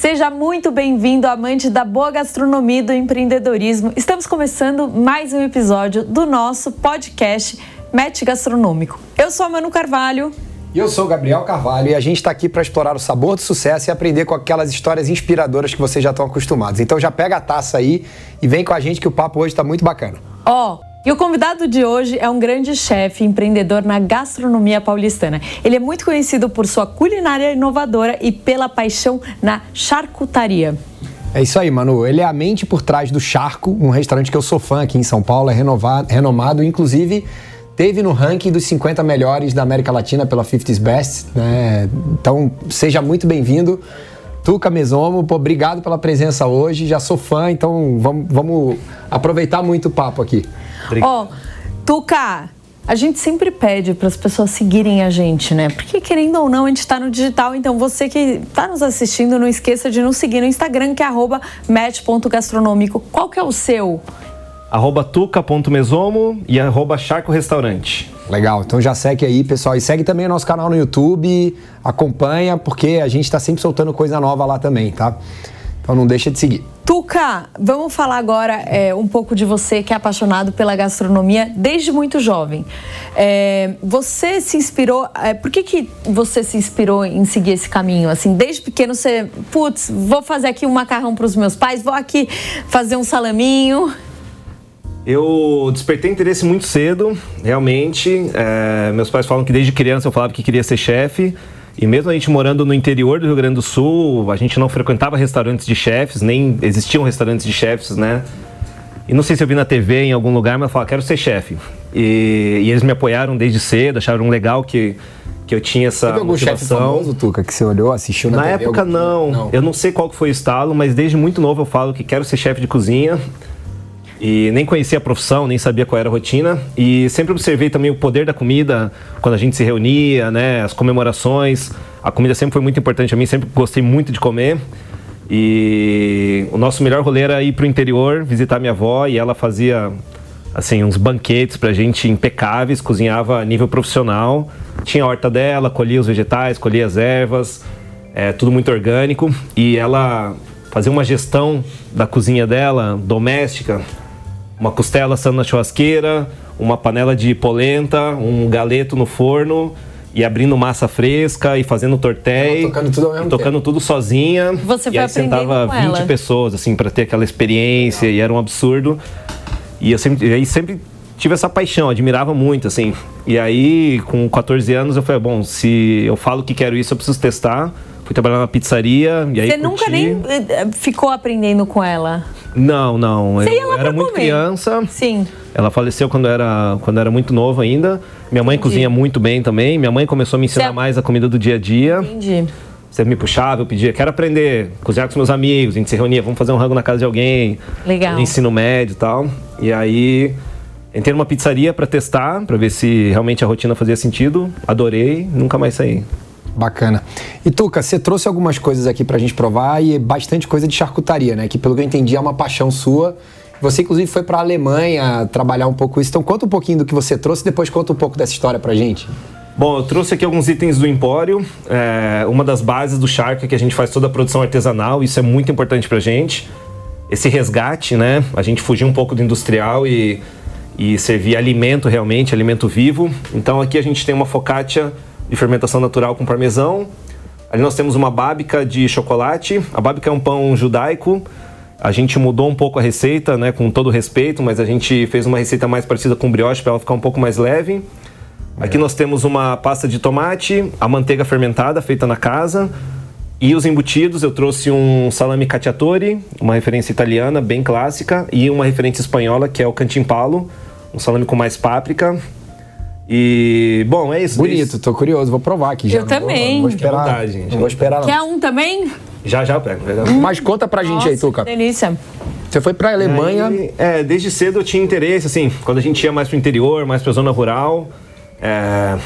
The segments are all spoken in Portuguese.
Seja muito bem-vindo, amante da boa gastronomia e do empreendedorismo. Estamos começando mais um episódio do nosso podcast Match Gastronômico. Eu sou a Manu Carvalho. E eu sou o Gabriel Carvalho e a gente está aqui para explorar o sabor do sucesso e aprender com aquelas histórias inspiradoras que vocês já estão acostumados. Então já pega a taça aí e vem com a gente que o papo hoje está muito bacana. Ó, oh, e o convidado de hoje é um grande chefe empreendedor na gastronomia paulistana. Ele é muito conhecido por sua culinária inovadora e pela paixão na charcutaria. É isso aí, Manu. Ele é a mente por trás do Charco, um restaurante que eu sou fã aqui em São Paulo, é renovado, renomado, inclusive teve no ranking dos 50 melhores da América Latina pela 50's Best. Né? Então, seja muito bem-vindo. Tuca Mesomo, pô, obrigado pela presença hoje. Já sou fã, então vamos, vamos aproveitar muito o papo aqui. Ó, oh, Tuca, a gente sempre pede para as pessoas seguirem a gente, né? Porque querendo ou não, a gente está no digital, então você que está nos assistindo, não esqueça de nos seguir no Instagram, que é match.gastronômico. Qual que é o seu? arroba tuca.mesomo e arroba charco restaurante. Legal, então já segue aí, pessoal. E segue também o nosso canal no YouTube, acompanha, porque a gente está sempre soltando coisa nova lá também, tá? Então não deixa de seguir. Tuca, vamos falar agora é, um pouco de você que é apaixonado pela gastronomia desde muito jovem. É, você se inspirou. É, por que, que você se inspirou em seguir esse caminho? Assim, desde pequeno você, putz, vou fazer aqui um macarrão para os meus pais, vou aqui fazer um salaminho. Eu despertei interesse muito cedo, realmente. É, meus pais falam que desde criança eu falava que queria ser chefe. E mesmo a gente morando no interior do Rio Grande do Sul, a gente não frequentava restaurantes de chefes, nem existiam restaurantes de chefes, né? E não sei se eu vi na TV em algum lugar, mas eu falava, quero ser chefe. E, e, eles me apoiaram desde cedo, acharam legal que, que eu tinha essa Teve algum chefe famoso, Tuca, que você olhou, assistiu na, na TV? Na época, não. não. Eu não sei qual foi o estalo, mas desde muito novo eu falo que quero ser chefe de cozinha. E nem conhecia a profissão, nem sabia qual era a rotina. E sempre observei também o poder da comida quando a gente se reunia, né? As comemorações. A comida sempre foi muito importante a mim, sempre gostei muito de comer. E o nosso melhor rolê era ir para o interior, visitar minha avó, e ela fazia assim uns banquetes pra gente impecáveis, cozinhava a nível profissional. Tinha a horta dela, colhia os vegetais, colhia as ervas, é, tudo muito orgânico. E ela fazia uma gestão da cozinha dela, doméstica, uma costela assando na churrasqueira, uma panela de polenta, um galeto no forno e abrindo massa fresca e fazendo tortéi. Tocando tudo ao mesmo Tocando tempo. tudo sozinha. Você e aí sentava 20 ela. pessoas, assim, para ter aquela experiência e era um absurdo. E eu sempre, e aí sempre tive essa paixão, admirava muito, assim. E aí, com 14 anos, eu falei, bom, se eu falo que quero isso, eu preciso testar. Fui trabalhar na pizzaria e aí Você nunca curti. nem eh, ficou aprendendo com ela? Não, não. Você eu ia lá era muito comer. criança. Sim. Ela faleceu quando era, quando era muito novo ainda. Minha mãe Entendi. cozinha muito bem também. Minha mãe começou a me ensinar Você- mais a comida do dia a dia. Entendi. Você me puxava, eu pedia, quero aprender, cozinhar com os meus amigos, a gente se reunia, vamos fazer um rango na casa de alguém. Legal. No ensino médio e tal. E aí entrei numa pizzaria para testar, para ver se realmente a rotina fazia sentido. Adorei, nunca mais saí. Bacana. E Tuca, você trouxe algumas coisas aqui pra gente provar e bastante coisa de charcutaria, né? Que pelo que eu entendi é uma paixão sua. Você, inclusive, foi pra Alemanha trabalhar um pouco isso. Então, conta um pouquinho do que você trouxe depois conta um pouco dessa história pra gente. Bom, eu trouxe aqui alguns itens do Empório. É, uma das bases do Shark é que a gente faz toda a produção artesanal, isso é muito importante pra gente. esse resgate, né? A gente fugiu um pouco do industrial e, e servir alimento realmente, alimento vivo. Então aqui a gente tem uma focaccia de fermentação natural com parmesão. Ali nós temos uma bábica de chocolate. A bábica é um pão judaico. A gente mudou um pouco a receita, né, com todo respeito, mas a gente fez uma receita mais parecida com brioche para ela ficar um pouco mais leve. Aqui nós temos uma pasta de tomate, a manteiga fermentada feita na casa. E os embutidos, eu trouxe um salame cacciatore, uma referência italiana bem clássica, e uma referência espanhola, que é o cantimpalo, um salame com mais páprica. E, bom, é isso. Bonito, tô curioso, vou provar aqui já. Eu Não vou- também. Não vou esperar, vontade, gente. não vou esperar não. Quer um também? Já já eu pego. já já. Mas conta pra gente aí, Nossa, Tuca. que delícia. Você foi pra Alemanha, Aí, é, desde cedo eu tinha interesse, assim, quando a gente ia mais pro interior, mais pra zona rural, é,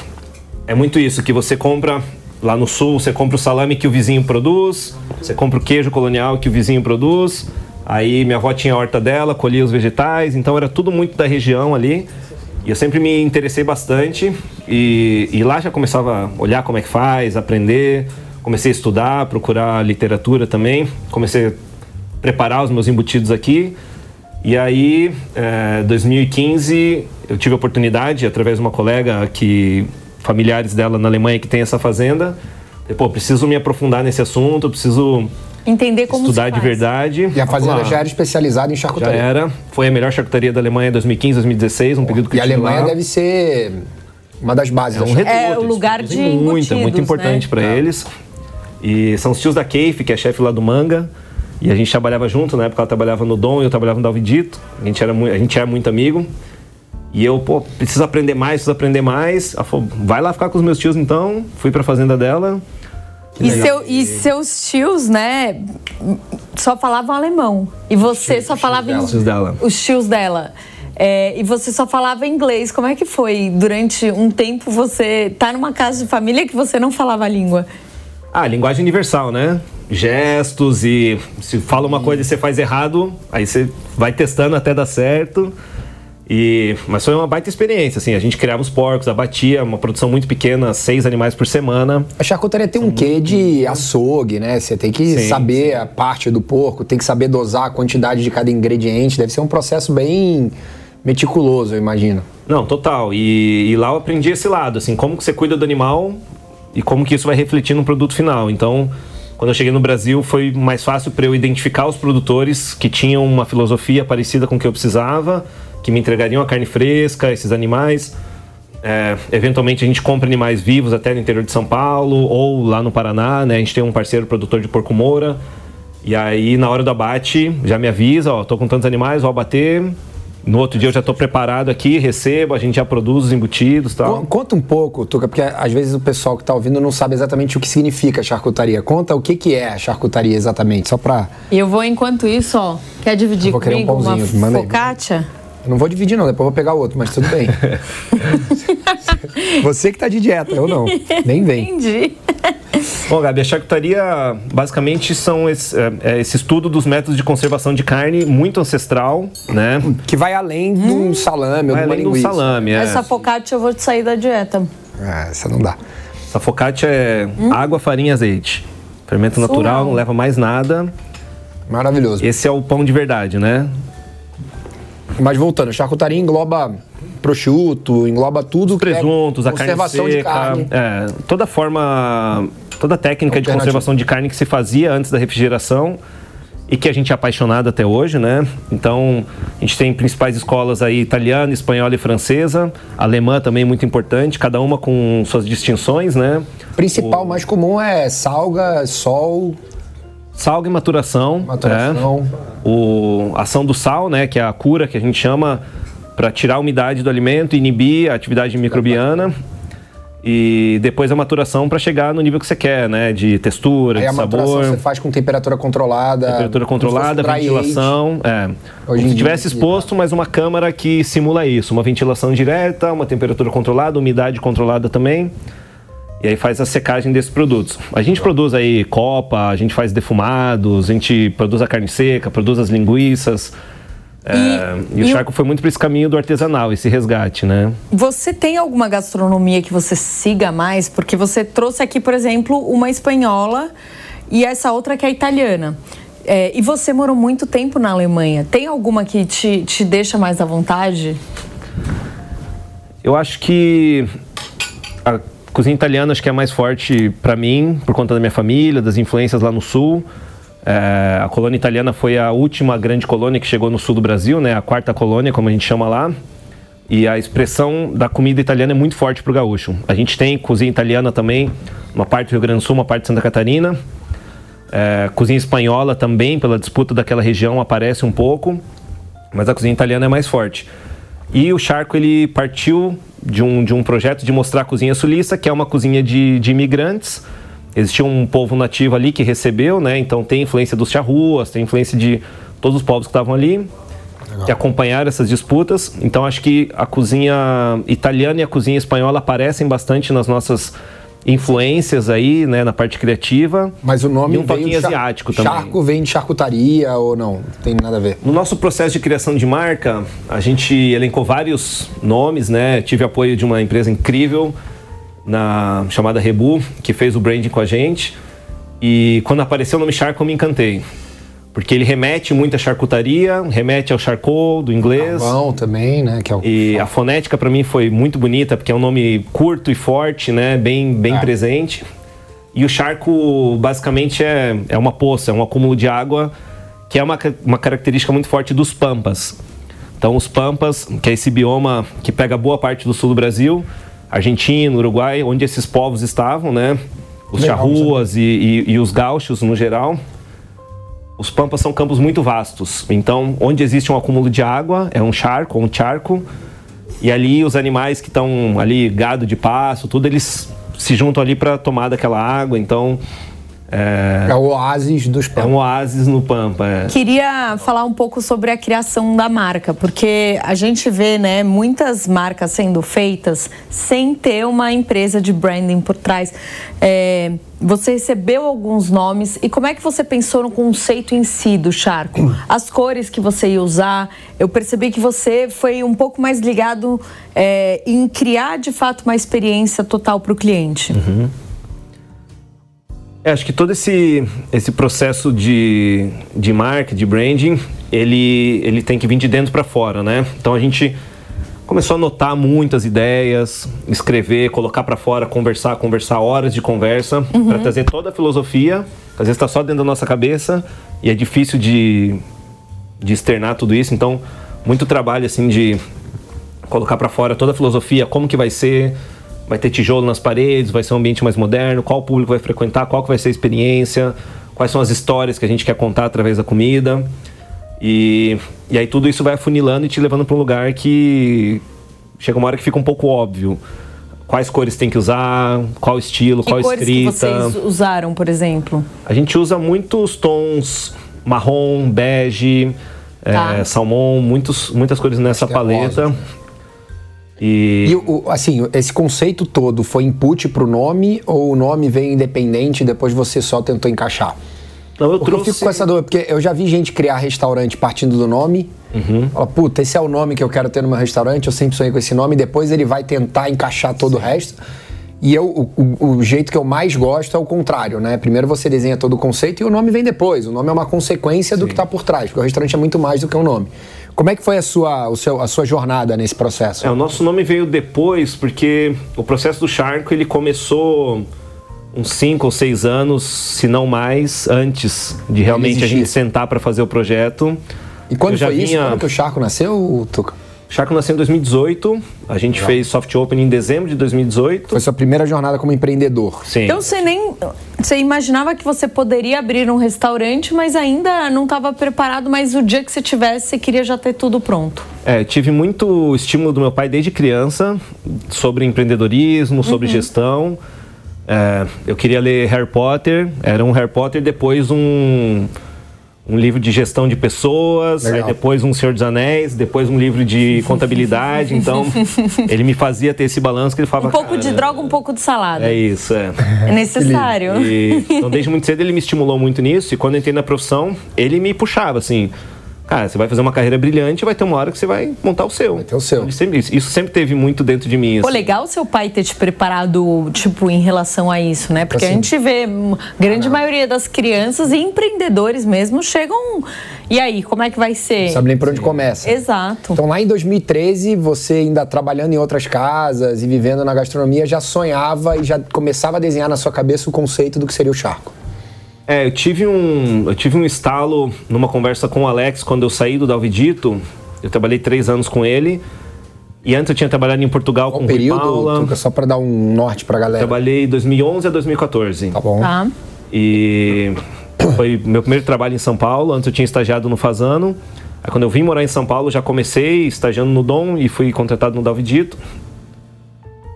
é muito isso, que você compra lá no sul, você compra o salame que o vizinho produz, você compra o queijo colonial que o vizinho produz, aí minha avó tinha a horta dela, colhia os vegetais, então era tudo muito da região ali, e eu sempre me interessei bastante, e, e lá já começava a olhar como é que faz, aprender, comecei a estudar, procurar literatura também, comecei a preparar os meus embutidos aqui. E aí, é, 2015, eu tive a oportunidade, através de uma colega que familiares dela na Alemanha que tem essa fazenda, falei, pô, preciso me aprofundar nesse assunto, preciso Entender como estudar se de verdade. e a fazenda já era especializada em Já charcutaria. era. Foi a melhor charcutaria da Alemanha em 2015, 2016, um período que E a Alemanha lá. deve ser uma das bases. É um charcutaria. É, o lugar de muito, é muito embutidos, importante né? para eles. E são os tios da Keife, que é chefe lá do Manga. E a gente trabalhava junto, na época ela trabalhava no Dom e eu trabalhava no Dalvidito. A gente era, a gente era muito amigo. E eu, pô, preciso aprender mais, preciso aprender mais. Ela falou, vai lá ficar com os meus tios então. Fui pra fazenda dela. E, seu- e seus tios, né, só falavam alemão. E você só falava Os tios dela. Os tios dela. É, e você só falava inglês. Como é que foi durante um tempo você tá numa casa de família que você não falava a língua? Ah, linguagem universal, né? Gestos e se fala uma coisa e você faz errado, aí você vai testando até dar certo. E, mas foi uma baita experiência, assim, a gente criava os porcos, abatia, uma produção muito pequena, seis animais por semana. A charcutaria tem um quê de açougue, né? Você tem que Sim, saber a parte do porco, tem que saber dosar a quantidade de cada ingrediente. Deve ser um processo bem meticuloso, eu imagino. Não, total. E, e lá eu aprendi esse lado, assim, como que você cuida do animal e como que isso vai refletir no produto final. Então, quando eu cheguei no Brasil, foi mais fácil para eu identificar os produtores que tinham uma filosofia parecida com o que eu precisava, que me entregariam a carne fresca, esses animais. É, eventualmente a gente compra animais vivos até no interior de São Paulo ou lá no Paraná, né? A gente tem um parceiro produtor de porco moura. E aí, na hora do abate, já me avisa, ó, tô com tantos animais, vou abater. No outro dia eu já tô preparado aqui, recebo, a gente já produz os embutidos e tal. Con- Conta um pouco, Tuca, porque às vezes o pessoal que está ouvindo não sabe exatamente o que significa charcutaria. Conta o que, que é a charcutaria exatamente, só para. E eu vou, enquanto isso, ó, quer dividir Eu vou querer um comigo uma pãozinho, manda aí. Eu não vou dividir, não, depois eu vou pegar outro, mas tudo bem. Você que tá de dieta, eu não. Nem vem. Entendi. Bom, Gabi, a charcutaria basicamente são esse, é, é esse estudo dos métodos de conservação de carne muito ancestral, né? Que vai além de um salame ou Vai de uma além do linguiça. salame, é. Essa focaccia eu vou te sair da dieta. Ah, essa não dá. Essa focaccia é água, farinha e azeite. Fermento natural, Surreal. não leva mais nada. Maravilhoso. Esse é o pão de verdade, né? Mas voltando, charcutaria engloba prosciutto, engloba tudo que é Presuntos, a carne seca. de carne. É, toda forma, toda técnica de conservação de carne que se fazia antes da refrigeração e que a gente é apaixonado até hoje, né? Então, a gente tem principais escolas aí italiana, espanhola e francesa, alemã também muito importante, cada uma com suas distinções, né? O principal, mais comum é salga, sol, Salga e maturação. maturação. é. O, a ação do sal, né, que é a cura que a gente chama para tirar a umidade do alimento, inibir a atividade microbiana. E depois a maturação para chegar no nível que você quer, né? De textura, Aí de a maturação sabor. você faz com temperatura controlada. Temperatura controlada, ventilação. É. Hoje Como se dia, tivesse sim. exposto, mas uma câmara que simula isso. Uma ventilação direta, uma temperatura controlada, umidade controlada também. E aí faz a secagem desses produtos. A gente produz aí copa, a gente faz defumados, a gente produz a carne seca, produz as linguiças. É, e, o e o- charco foi muito para esse caminho do artesanal, esse resgate, né? Você tem alguma gastronomia que você siga mais? Porque você trouxe aqui, por exemplo, uma espanhola e essa outra que é italiana. É, e você morou muito tempo na Alemanha. Tem alguma que te, te deixa mais à vontade? Eu acho que cozinha italiana acho que é mais forte para mim por conta da minha família, das influências lá no sul. É, a colônia italiana foi a última grande colônia que chegou no sul do Brasil, né? A quarta colônia, como a gente chama lá. E a expressão da comida italiana é muito forte para o gaúcho. A gente tem cozinha italiana também, uma parte do Rio Grande do Sul, uma parte de Santa Catarina. É, cozinha espanhola também, pela disputa daquela região, aparece um pouco, mas a cozinha italiana é mais forte. E o Charco ele partiu de um, de um projeto de mostrar a cozinha sulista, que é uma cozinha de, de imigrantes. Existia um povo nativo ali que recebeu, né? Então tem influência dos charruas, tem influência de todos os povos que estavam ali, Legal. que acompanharam essas disputas. Então acho que a cozinha italiana e a cozinha espanhola aparecem bastante nas nossas influências aí, né, na parte criativa. Mas o nome e um toquinho asiático também. Charco vem de charcutaria ou não? Tem nada a ver. No nosso processo de criação de marca, a gente elencou vários nomes, né? Tive apoio de uma empresa incrível na chamada Rebu, que fez o branding com a gente. E quando apareceu o nome Charco, eu me encantei. Porque ele remete muito à charcutaria, remete ao charcot do inglês. Carvão também, né? Que é o... E a fonética para mim foi muito bonita, porque é um nome curto e forte, né? Bem, bem é. presente. E o charco basicamente é, é uma poça, é um acúmulo de água, que é uma, uma característica muito forte dos pampas. Então os pampas, que é esse bioma que pega boa parte do sul do Brasil, Argentina, Uruguai, onde esses povos estavam, né? Os Legal, charruas e, e, e os gaúchos no geral os pampas são campos muito vastos. Então, onde existe um acúmulo de água, é um charco, um charco. E ali os animais que estão ali, gado de pasto, tudo, eles se juntam ali para tomar daquela água. Então, é, é o oásis dos Pampas. É um oásis no Pampa. É. Queria falar um pouco sobre a criação da marca, porque a gente vê né, muitas marcas sendo feitas sem ter uma empresa de branding por trás. É, você recebeu alguns nomes e como é que você pensou no conceito em si do charco? As cores que você ia usar, eu percebi que você foi um pouco mais ligado é, em criar de fato uma experiência total para o cliente. Uhum. É, acho que todo esse, esse processo de, de marketing, de branding, ele, ele tem que vir de dentro para fora, né? Então a gente começou a anotar muitas ideias, escrever, colocar para fora, conversar, conversar horas de conversa uhum. para trazer toda a filosofia. Às vezes está só dentro da nossa cabeça e é difícil de, de externar tudo isso. Então, muito trabalho assim de colocar para fora toda a filosofia, como que vai ser, vai ter tijolo nas paredes, vai ser um ambiente mais moderno, qual público vai frequentar, qual que vai ser a experiência, quais são as histórias que a gente quer contar através da comida. E, e aí tudo isso vai afunilando e te levando para um lugar que chega uma hora que fica um pouco óbvio. Quais cores tem que usar, qual estilo, que qual cores escrita. Que vocês usaram, por exemplo? A gente usa muitos tons marrom, bege, tá. é, salmão, muitos, muitas cores nessa paleta. E, e o, assim, esse conceito todo foi input para o nome ou o nome veio independente e depois você só tentou encaixar? Não, eu, trouxe... eu fico com essa dúvida, porque eu já vi gente criar restaurante partindo do nome. Uhum. Fala, puta, esse é o nome que eu quero ter no meu restaurante, eu sempre sonhei com esse nome, e depois ele vai tentar encaixar todo Sim. o resto. E eu, o, o, o, jeito que eu mais gosto é o contrário, né? Primeiro você desenha todo o conceito e o nome vem depois. O nome é uma consequência Sim. do que está por trás, porque o restaurante é muito mais do que um nome. Como é que foi a sua, o seu, a sua jornada nesse processo? É, o nosso nome veio depois, porque o processo do Charco ele começou uns 5 ou 6 anos, se não mais, antes de realmente a gente sentar para fazer o projeto. E quando foi vinha... isso? Quando que o Charco nasceu, Tuca? Chaco nasceu em 2018, a gente Legal. fez soft opening em dezembro de 2018. Foi sua primeira jornada como empreendedor. Sim. Então você nem você imaginava que você poderia abrir um restaurante, mas ainda não estava preparado, mas o dia que você tivesse, você queria já ter tudo pronto. É, tive muito estímulo do meu pai desde criança sobre empreendedorismo, sobre uhum. gestão. É, eu queria ler Harry Potter, era um Harry Potter depois um um livro de gestão de pessoas, aí depois um Senhor dos Anéis, depois um livro de contabilidade. Então, ele me fazia ter esse balanço que ele falava. Um pouco de droga, um pouco de salada. É isso, é. É necessário. E, então, desde muito cedo ele me estimulou muito nisso. E quando eu entrei na profissão, ele me puxava assim. Cara, você vai fazer uma carreira brilhante, vai ter uma hora que você vai montar o seu. Vai ter o seu. Sempre, isso sempre teve muito dentro de mim. Pô, assim. legal seu pai ter te preparado, tipo, em relação a isso, né? Porque a Assim. gente vê grande maioria das crianças e empreendedores mesmo chegam. E aí, como é que vai ser? Não sabe nem por onde começa. Exato. Então lá em 2013, você ainda trabalhando em outras casas e vivendo na gastronomia, já sonhava e já começava a desenhar na sua cabeça o conceito do que seria o charco. É, eu tive um, eu tive um estalo numa conversa com o Alex quando eu saí do Dalvidito. Eu trabalhei três anos com ele. E antes eu tinha trabalhado em Portugal Qual com o período, Paula. Tuca, só para dar um norte pra galera. Trabalhei 2011 a 2014. Tá bom. Tá. E foi meu primeiro trabalho em São Paulo. Antes eu tinha estagiado no Fazano. Aí quando eu vim morar em São Paulo, já comecei estagiando no Dom e fui contratado no Dalvidito.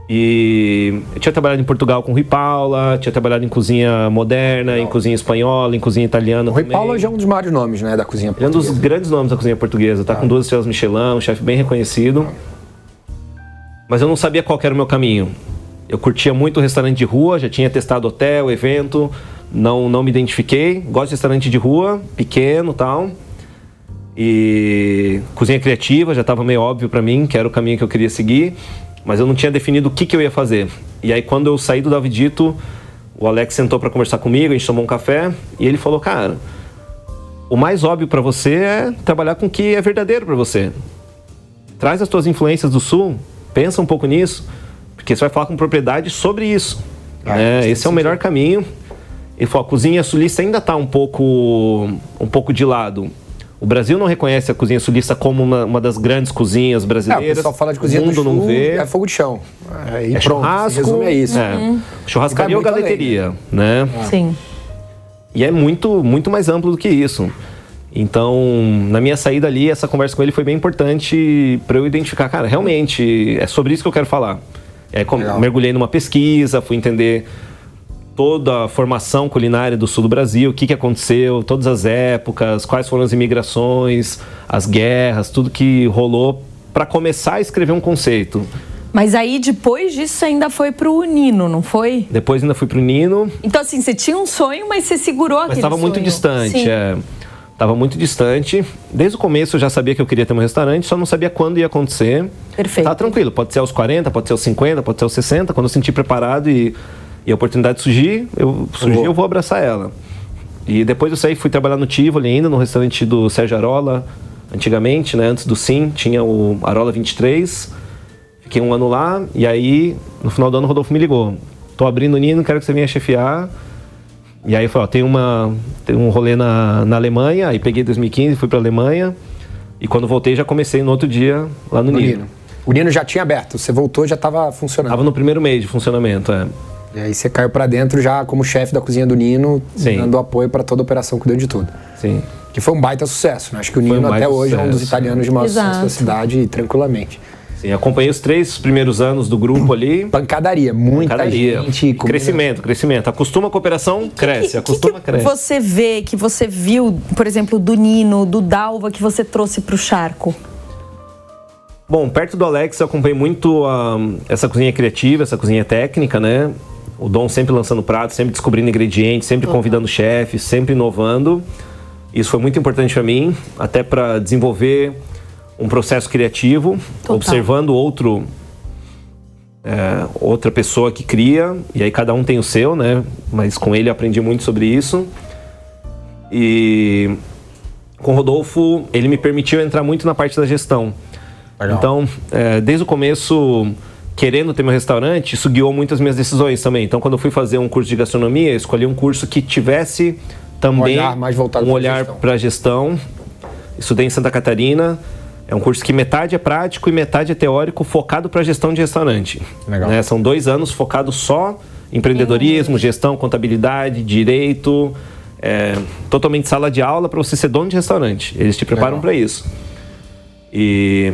E eu tinha trabalhado em Portugal com o Rui Paula, tinha trabalhado em cozinha moderna, em cozinha espanhola, em cozinha italiana O Rui também. Paulo já é um dos maiores nomes, né, da cozinha Ele é um dos portuguesa. grandes nomes da cozinha portuguesa, tá com duas estrelas Michelin, um chefe bem reconhecido. Mas eu não sabia qual era o meu caminho. Eu curtia muito o restaurante de rua, já tinha testado hotel, evento, não, não me identifiquei. Gosto de restaurante de rua, pequeno tal. E cozinha criativa já estava meio óbvio para mim, que era o caminho que eu queria seguir. Mas eu não tinha definido o que, que eu ia fazer. E aí quando eu saí do Davidito, o Alex sentou para conversar comigo, a gente tomou um café. E ele falou, cara, o mais óbvio para você é trabalhar com o que é verdadeiro para você. Traz as tuas influências do sul, pensa um pouco nisso, porque você vai falar com propriedade sobre isso. Ah, faz Esse é o melhor caminho. Ele falou, a cozinha sulista ainda está um pouco, um pouco de lado. O Brasil não reconhece a cozinha sulista como uma, uma das grandes cozinhas É, o brasileiras. pessoal fala de cozinha o mundo do sul, não vê. é fogo de chão. É, e É pronto, churrasco, se resume a isso. é. churrascaria E ou vai muito galeteria, né? Sim. E é muito, muito mais amplo do que isso. Então, na minha saída ali, essa conversa com ele foi bem importante para eu identificar, cara, realmente é sobre isso que eu quero falar. É, como, mergulhei numa pesquisa, fui entender toda a formação culinária do sul do Brasil, o que, que aconteceu, todas as épocas, quais foram as imigrações, as guerras, tudo que rolou para começar a escrever um conceito. Mas aí, depois disso, ainda foi pro Nino, não foi? Depois ainda fui pro Nino, Então, assim, você tinha um sonho, mas você segurou aquele Mas estava muito distante, Sim. é. Tava muito distante. Desde o começo eu já sabia que eu queria ter um restaurante, só não sabia quando ia acontecer. Perfeito. Tá tranquilo, pode ser aos 40, pode ser aos 50, pode ser aos 60. Quando eu sentir preparado e, e a oportunidade surgir, eu, surgir, eu vou abraçar ela. E depois eu saí, fui trabalhar no Tivoli ainda, no restaurante do Sérgio Arola, antigamente, né? Antes do Sim, tinha o Arola 23. Fiquei um ano lá, e aí, no final do ano, o Rodolfo me ligou. Tô abrindo o Nino, quero que você venha chefiar. E aí foi, ó, tem, uma, tem um rolê na, na Alemanha, aí peguei 2015, fui pra Alemanha. E quando voltei, já comecei no outro dia lá no, No Nino. Nino. O Nino já tinha aberto, você voltou já estava funcionando. Tava no primeiro mês de funcionamento, é. E aí você caiu pra dentro já como chefe da cozinha do Nino, Sim. dando apoio para toda a operação, cuidando de tudo. Sim. Que foi um baita sucesso, né? Acho que o Foi um Nino até hoje é um dos sucesso. italianos de maior sucesso da cidade, tranquilamente. Sim, acompanhei os três primeiros anos do grupo ali. Pancadaria, muita Pancadaria. gente. comida- Crescimento, crescimento. Acostuma a cooperação, cresce. Que- acostuma, que, que cresce. você vê, que você viu, por exemplo, do Nino, do Dalva, que você trouxe pro Charco? Bom, perto do Alex eu acompanhei muito ah, essa cozinha criativa, essa cozinha técnica, né? O Dom sempre lançando pratos, sempre descobrindo ingredientes, sempre convidando chefes, sempre inovando. Isso foi muito importante para mim, até para desenvolver um processo criativo, Total. observando outro é, outra pessoa que cria, e aí cada um tem o seu, né? Mas com ele eu aprendi muito sobre isso. E com o Rodolfo, ele me permitiu entrar muito na parte da gestão. Legal. Então, é, desde o começo, querendo ter meu restaurante, isso guiou muitas minhas decisões também. Então, quando eu fui fazer um curso de gastronomia, eu escolhi um curso que tivesse também olhar mais voltado um olhar gestão. para a gestão. Estudei em Santa Catarina. É um curso que metade é prático e metade é teórico, focado para gestão de restaurante. Legal. Né? São dois anos focados só em empreendedorismo, gestão, contabilidade, direito. é, totalmente sala de aula para você ser dono de restaurante. Eles te preparam para isso. E,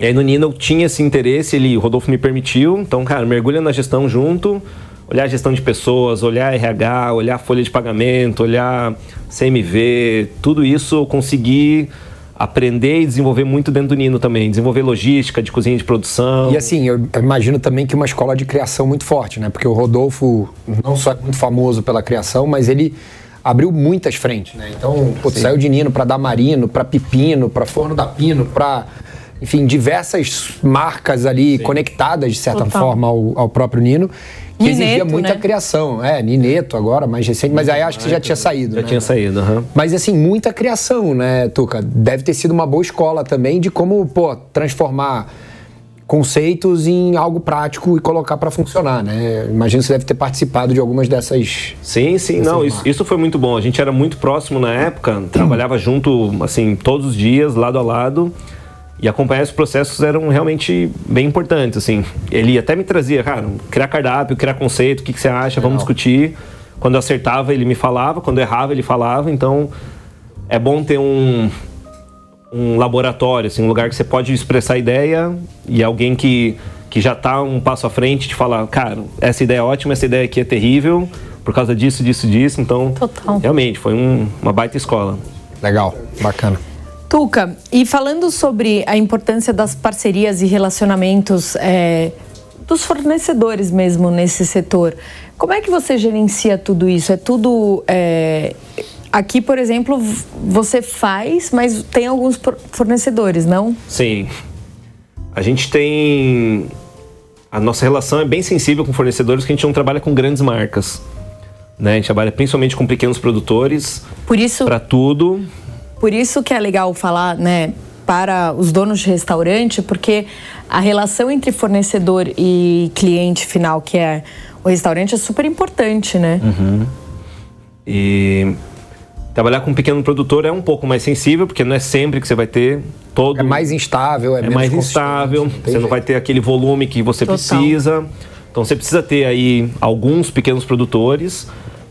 e aí no Nino eu tinha esse interesse, ele, o Rodolfo me permitiu. Então, cara, mergulha na gestão junto, olhar a gestão de pessoas, olhar RH, olhar folha de pagamento, olhar CMV, tudo isso eu consegui aprender e desenvolver muito dentro do Nino também. Desenvolver logística de cozinha de produção. E assim, eu imagino também que uma escola de criação muito forte, né? Porque o Rodolfo não só é muito famoso pela criação, mas ele, abriu muitas frentes, né? Então, pô, saiu de Nino para Damarino, para Pepino, para Forno da Pino, para enfim, diversas marcas ali conectadas, de certa Total. forma, ao, ao próprio Nino, que Nineto, exigia muita né? criação. É, Nineto agora, mais recente, mas aí acho que você já tinha saído. Já né? tinha saído, aham. Mas assim, muita criação, né, Tuca? Deve ter sido uma boa escola também de como, pô, transformar conceitos em algo prático e colocar para funcionar, né? Imagino que você deve ter participado de algumas dessas. Sim, sim, não, isso, isso foi muito bom. A gente era muito próximo na época, trabalhava junto, assim, todos os dias, lado a lado. E acompanhar esses processos eram realmente bem importantes, assim. Ele até me trazia, cara, criar cardápio, criar conceito, o que, que você acha, vamos discutir. Quando eu acertava, ele me falava, quando eu errava, ele falava. Então, é bom ter um, um laboratório, assim, um lugar que você pode expressar ideia e alguém que, que já está um passo à frente te falar, cara, essa ideia é ótima, essa ideia aqui é terrível, por causa disso, disso, disso. Então, Total. realmente, foi um- uma baita escola. Legal, bacana. Tuca, e falando sobre a importância das parcerias e relacionamentos é, dos fornecedores mesmo nesse setor, como é que você gerencia tudo isso? É tudo. é, aqui, por exemplo, você faz, mas tem alguns fornecedores, não? Sim. A gente tem. A nossa relação é bem sensível com fornecedores, porque a gente não trabalha com grandes marcas. Né? A gente trabalha principalmente com pequenos produtores, Por isso, para tudo. Por isso que é legal falar, né, para os donos de restaurante, porque a relação entre fornecedor e cliente final, que é o restaurante, é super importante, né? E trabalhar com um pequeno produtor é um pouco mais sensível, porque não é sempre que você vai ter todo. É mais instável, é, é menos mais instável, tem você não jeito. vai ter aquele volume que você Total. precisa. Então você precisa ter aí alguns pequenos produtores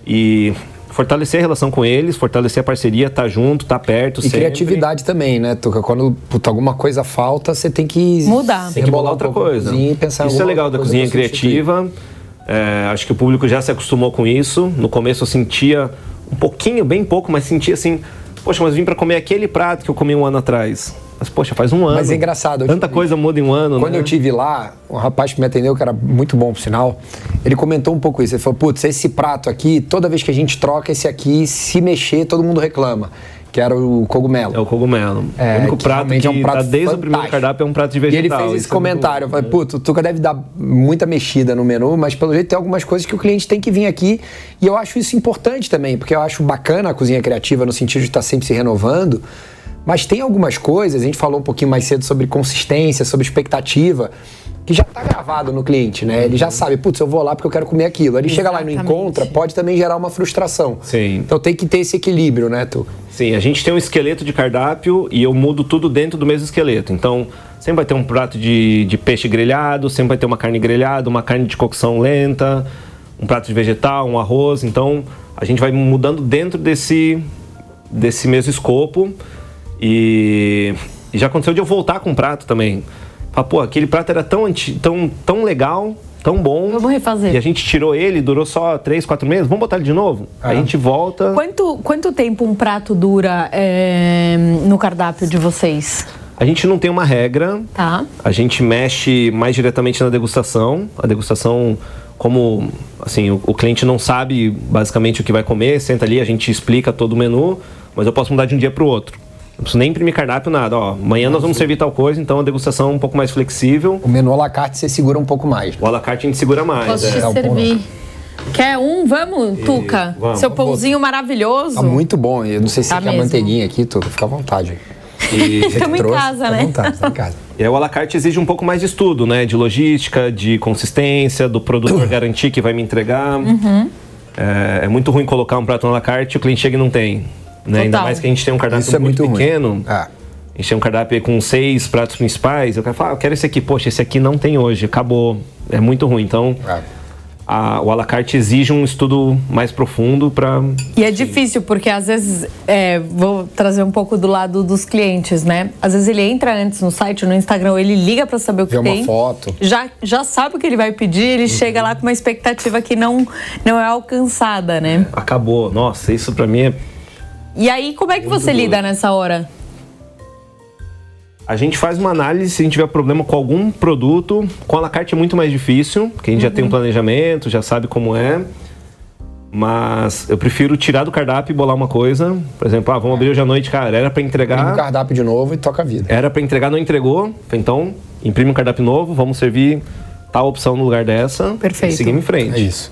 e fortalecer a relação com eles, fortalecer a parceria, estar junto, estar perto. E sempre. criatividade também, né, Tuca? Quando puta, alguma coisa falta, você tem que Mudar. Tem que bolar rebolar um outra a coisa. cozinha e pensar isso é legal da cozinha criativa. É, acho que o público já se acostumou com isso. No começo eu sentia um pouquinho, bem pouco, mas sentia assim, poxa, mas vim para comer aquele prato que eu comi um ano atrás. Mas poxa, faz um ano. Mas é engraçado, eu Tanta coisa muda em um ano. Quando né? eu tive lá, um rapaz que me atendeu, que era muito bom, por sinal, ele comentou um pouco isso. Ele falou: putz, esse prato aqui, toda vez que a gente troca esse aqui, se mexer, todo mundo reclama. Que era o cogumelo. É o cogumelo. É, o único que prato que é um prato tá desde o fantástico. primeiro cardápio é um prato de E vegetal. ele fez esse Isso é muito comentário. Eu bom, falei, putz, o Tuca deve dar muita mexida no menu, mas pelo jeito tem algumas coisas que o cliente tem que vir aqui. E eu acho isso importante também, porque eu acho bacana a cozinha criativa no sentido de estar sempre se renovando. Mas tem algumas coisas, a gente falou um pouquinho mais cedo sobre consistência, sobre expectativa, que já está gravado no cliente, né? Ele já sabe, putz, eu vou lá porque eu quero comer aquilo. Ele chega lá e não Exatamente. encontra, pode também gerar uma frustração. Sim. Então tem que ter esse equilíbrio, né, Tu? Sim, a gente tem um esqueleto de cardápio e eu mudo tudo dentro do mesmo esqueleto. Então, sempre vai ter um prato de, de peixe grelhado, sempre vai ter uma carne grelhada, uma carne de cocção lenta, um prato de vegetal, um arroz. Então, a gente vai mudando dentro desse, desse mesmo escopo. E, e já aconteceu de eu voltar com um prato também. Falar, pô, aquele prato era tão, anti, tão, tão legal, tão bom. Vamos refazer. E a gente tirou ele, durou só três, quatro meses. Vamos botar ele de novo? Aí a gente volta. Quanto, quanto tempo um prato dura é, no cardápio de vocês? A gente não tem uma regra, Tá. A gente mexe mais diretamente na degustação. A degustação, como assim, o, o cliente não sabe basicamente o que vai comer, senta ali, a gente explica todo o menu, mas eu posso mudar de um dia para o outro. Não preciso nem imprimir cardápio, nada. Ó, amanhã nós vamos servir tal coisa, então a degustação é um pouco mais flexível. O menu à la carte você segura um pouco mais. O à la carte a gente segura mais. Posso é. te um servir. Quer um? Vamos, Tuca? vamos. Seu pãozinho maravilhoso. Tá muito bom. Eu não sei se Tá quer mesmo. manteiguinha aqui, Tu. Fica à vontade. E, Estamos em casa, fica à né? vontade, em casa. e o à la carte exige um pouco mais de estudo, né? De logística, de consistência, do produtor garantir que vai me entregar. Uhum. É, é muito ruim colocar um prato na à la carte e o cliente chega e não tem. Né? Ainda mais que a gente tem um cardápio Isso é muito, muito ruim. pequeno. É. A gente tem um cardápio com seis pratos principais. Eu quero falar, ah, eu quero esse aqui. Poxa, esse aqui não tem hoje, acabou. É muito ruim. Então, É. a- o à la carte exige um estudo mais profundo para. E é difícil, porque às vezes, é, vou trazer um pouco do lado dos clientes, né? Às vezes ele entra antes no site, no Instagram, ele liga pra saber o que Vê uma tem. foto. Já, já sabe o que ele vai pedir, ele chega lá com uma expectativa que não, não é alcançada, né? Acabou. Nossa, isso para mim é. E aí, como é que você lida nessa hora? A gente faz uma análise se a gente tiver problema com algum produto. Com a la carte é muito mais difícil, porque a gente já tem um planejamento, já sabe como é. Mas eu prefiro tirar do cardápio e bolar uma coisa. Por exemplo, ah, vamos abrir hoje à noite, cara. Era pra Liga o entregar. cardápio de novo e toca a vida. Era pra entregar, não entregou. Então, imprime um cardápio novo, vamos servir tal opção no lugar dessa. Perfeito. E seguimos em frente. É isso.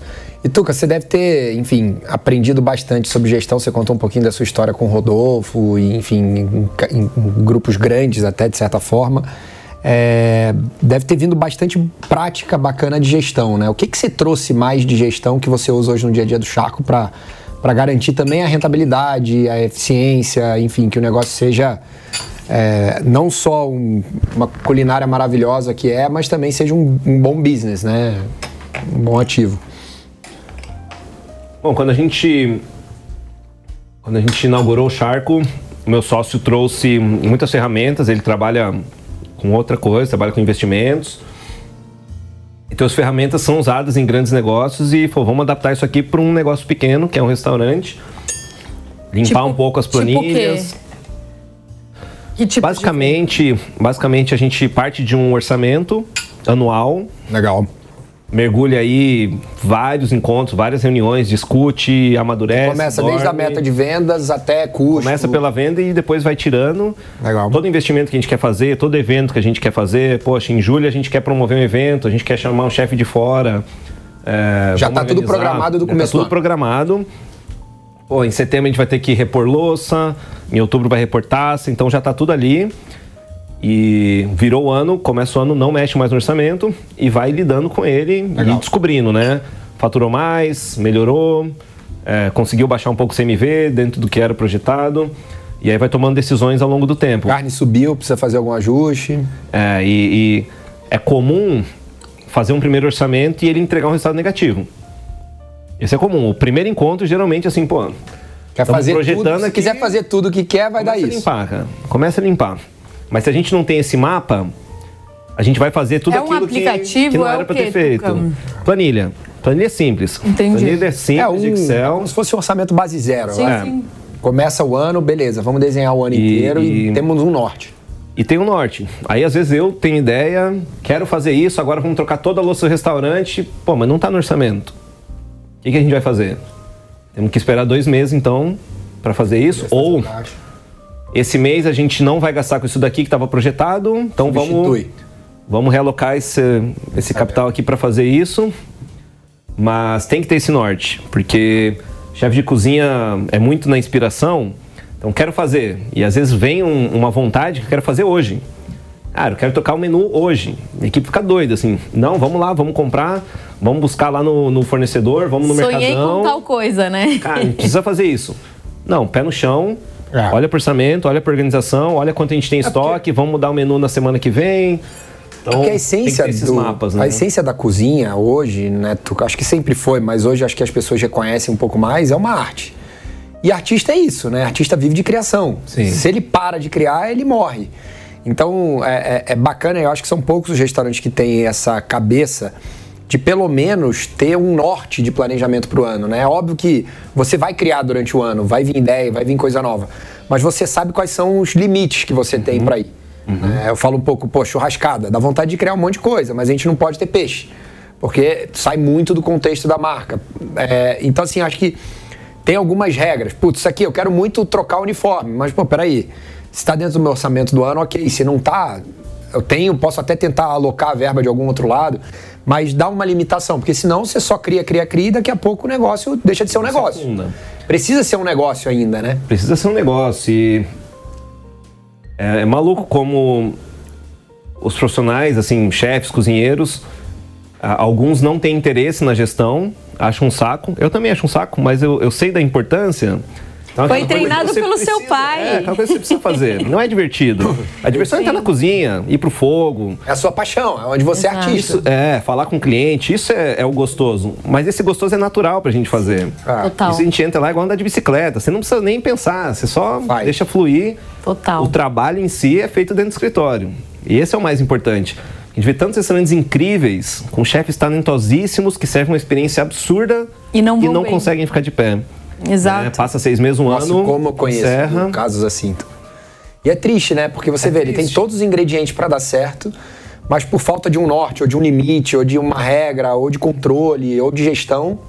E Tuca, você deve ter, enfim, aprendido bastante sobre gestão. Você contou um pouquinho da sua história com o Rodolfo, enfim, em, em grupos grandes até, de certa forma. É, deve ter vindo bastante prática bacana de gestão, né? O que, que você trouxe mais de gestão que você usa hoje no dia a dia do Charco para garantir também a rentabilidade, a eficiência, enfim, que o negócio seja é, não só um- uma culinária maravilhosa que é, mas também seja um, um bom business, né? Um bom ativo. Bom, quando a gente quando a gente inaugurou o Charco, o meu sócio trouxe muitas ferramentas, ele trabalha com outra coisa, trabalha com investimentos. Então as ferramentas são usadas em grandes negócios e falou, vamos adaptar isso aqui para um negócio pequeno, que é um restaurante. Limpar Tipo- um pouco as tipo o quê? planilhas. Que tipo basicamente, basicamente a gente parte de um orçamento anual, Legal. Mergulha aí vários encontros, várias reuniões, discute, amadurece. Começa desde a dorme. meta de vendas até custo. Começa pela venda e depois vai tirando. Legal. Todo investimento que a gente quer fazer, todo evento que a gente quer fazer. Poxa, em julho a gente quer promover um evento, a gente quer chamar um chefe de fora. é, Já vamos tá tudo programado do Já começo Tá do tudo programado. Pô, em setembro a gente vai ter que repor louça, em outubro vai repor taça, então já tá tudo ali. E virou o ano, começa o ano, não mexe mais no orçamento e vai lidando com ele Legal. e descobrindo, né? Faturou mais, melhorou, é, conseguiu baixar um pouco o CMV dentro do que era projetado. E aí vai tomando decisões ao longo do tempo. Carne subiu, precisa fazer algum ajuste. É, e, e é comum fazer um primeiro orçamento e ele entregar um resultado negativo. Isso é comum. O primeiro encontro, geralmente, assim, pô. Quer fazer projetando tudo, se aqui, quiser fazer tudo o que quer, vai dar Começa a isso. limpar, cara. Começa a limpar. Mas se a gente não tem esse mapa, a gente vai fazer tudo É um aquilo que- aplicativo, que, não é era pra quê, ter feito. Tuca? Planilha. Planilha é simples. Entendi. Planilha é simples É um, de Excel. como se fosse um orçamento base zero. Sim, né? sim. Começa o ano, beleza, vamos desenhar o ano E- inteiro e, e- temos um norte. E tem o norte. Aí às vezes eu tenho ideia, quero fazer isso, agora vamos trocar toda a louça do restaurante. Pô, mas não tá no orçamento. O que, que a gente vai fazer? Temos que esperar dois meses então para fazer isso. Ou esse mês a gente não vai gastar com isso daqui que estava projetado, então vamos, Substitui. vamos realocar esse, esse capital aqui para fazer isso. Mas tem que ter esse norte, porque chefe de cozinha é muito na inspiração. Então quero fazer. E às vezes vem um- uma vontade que eu quero fazer hoje. Cara, eu quero tocar o menu hoje. A equipe fica doida, assim. Não, vamos lá, vamos comprar, vamos buscar lá no, no fornecedor, vamos no Sonhei mercadão. com tal coisa, né? Cara, a gente precisa fazer isso. Não, pé no chão, É. olha pro orçamento, olha pra organização, olha quanto a gente tem em estoque, vamos mudar o menu na semana que vem. Então, Porque a essência, do, mapas, né? a essência da cozinha hoje, né, Tuca, acho que sempre foi, mas hoje acho que as pessoas reconhecem um pouco mais, é uma arte. E artista é isso, né? Artista vive de criação. Sim. Se ele para de criar, ele morre. Então é, é- é bacana, eu acho que são poucos os restaurantes que têm essa cabeça de pelo menos ter um norte de planejamento para o ano, né? É óbvio que você vai criar durante o ano, vai vir ideia, vai vir coisa nova, mas você sabe quais são os limites que você tem para ir. né? Eu falo um pouco, pô, churrascada, dá vontade de criar um monte de coisa, mas a gente não pode ter peixe, porque sai muito do contexto da marca. É, então, assim, acho que tem algumas regras. Putz, isso aqui eu quero muito trocar o uniforme, mas, pô, peraí. Se está dentro do meu orçamento do ano, ok. Se não tá, eu tenho, posso até tentar alocar a verba de algum outro lado, mas dá uma limitação, porque senão você só cria, cria, cria e daqui a pouco o negócio deixa de ser um negócio. afunda. Precisa ser um negócio ainda, né? Precisa ser um negócio e é, é maluco como os profissionais, assim, chefes, cozinheiros, alguns não têm interesse na gestão, acham um saco. Eu também acho um saco, mas eu, eu sei da importância. Então, Foi treinado pelo seu pai. É, aquela coisa que você precisa fazer. Não é divertido. A diversão é estar na cozinha, ir pro fogo, É a sua paixão, é onde você é Exato. artista. isso, é, falar com o cliente, isso é, é o gostoso. Mas esse gostoso é natural pra gente fazer. Ah, Total. Isso a gente entra lá igual andar de bicicleta. Você não precisa nem pensar, você só Vai. deixa fluir. Total. O trabalho em si é feito dentro do escritório. E esse é o mais importante. A gente vê tantos restaurantes incríveis, com chefes talentosíssimos, que servem uma experiência absurda E não vão bem. conseguem ficar de pé. Exato. né? Passa seis meses, um Nossa, ano, como eu conheço encerra. casos assim. E é triste, né? Porque você É vê, ele tem triste. todos os ingredientes para dar certo, mas por falta de um norte, ou de um limite, ou de uma regra, ou de controle, ou de gestão,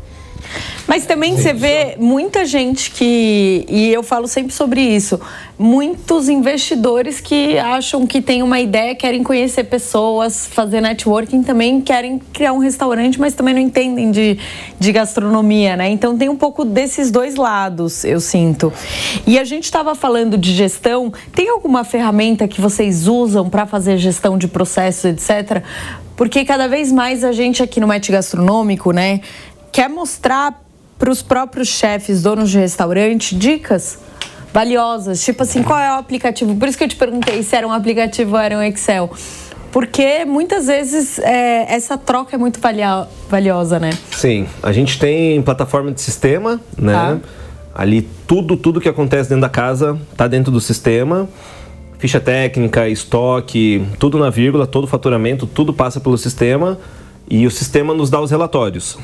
Mas também você vê muita gente que, e eu falo sempre sobre isso, muitos investidores que acham que tem uma ideia, querem conhecer pessoas, fazer networking, também querem criar um restaurante, mas também não entendem de, de gastronomia, né? Então tem um pouco desses dois lados, eu sinto. E a gente estava falando de gestão, tem alguma ferramenta que vocês usam para fazer gestão de processos, etc? Porque cada vez mais a gente aqui no Met Gastronômico, né, quer mostrar para os próprios chefes, donos de restaurante, dicas valiosas. Tipo assim, qual é o aplicativo? Por isso que eu te perguntei se era um aplicativo ou era um Excel. Porque muitas vezes é, essa troca é muito valiosa, né? Sim, a gente tem plataforma de sistema, né? Tá. Ali tudo, tudo que acontece dentro da casa está dentro do sistema. Ficha técnica, estoque, tudo na vírgula, todo faturamento, tudo passa pelo sistema e o sistema nos dá os relatórios.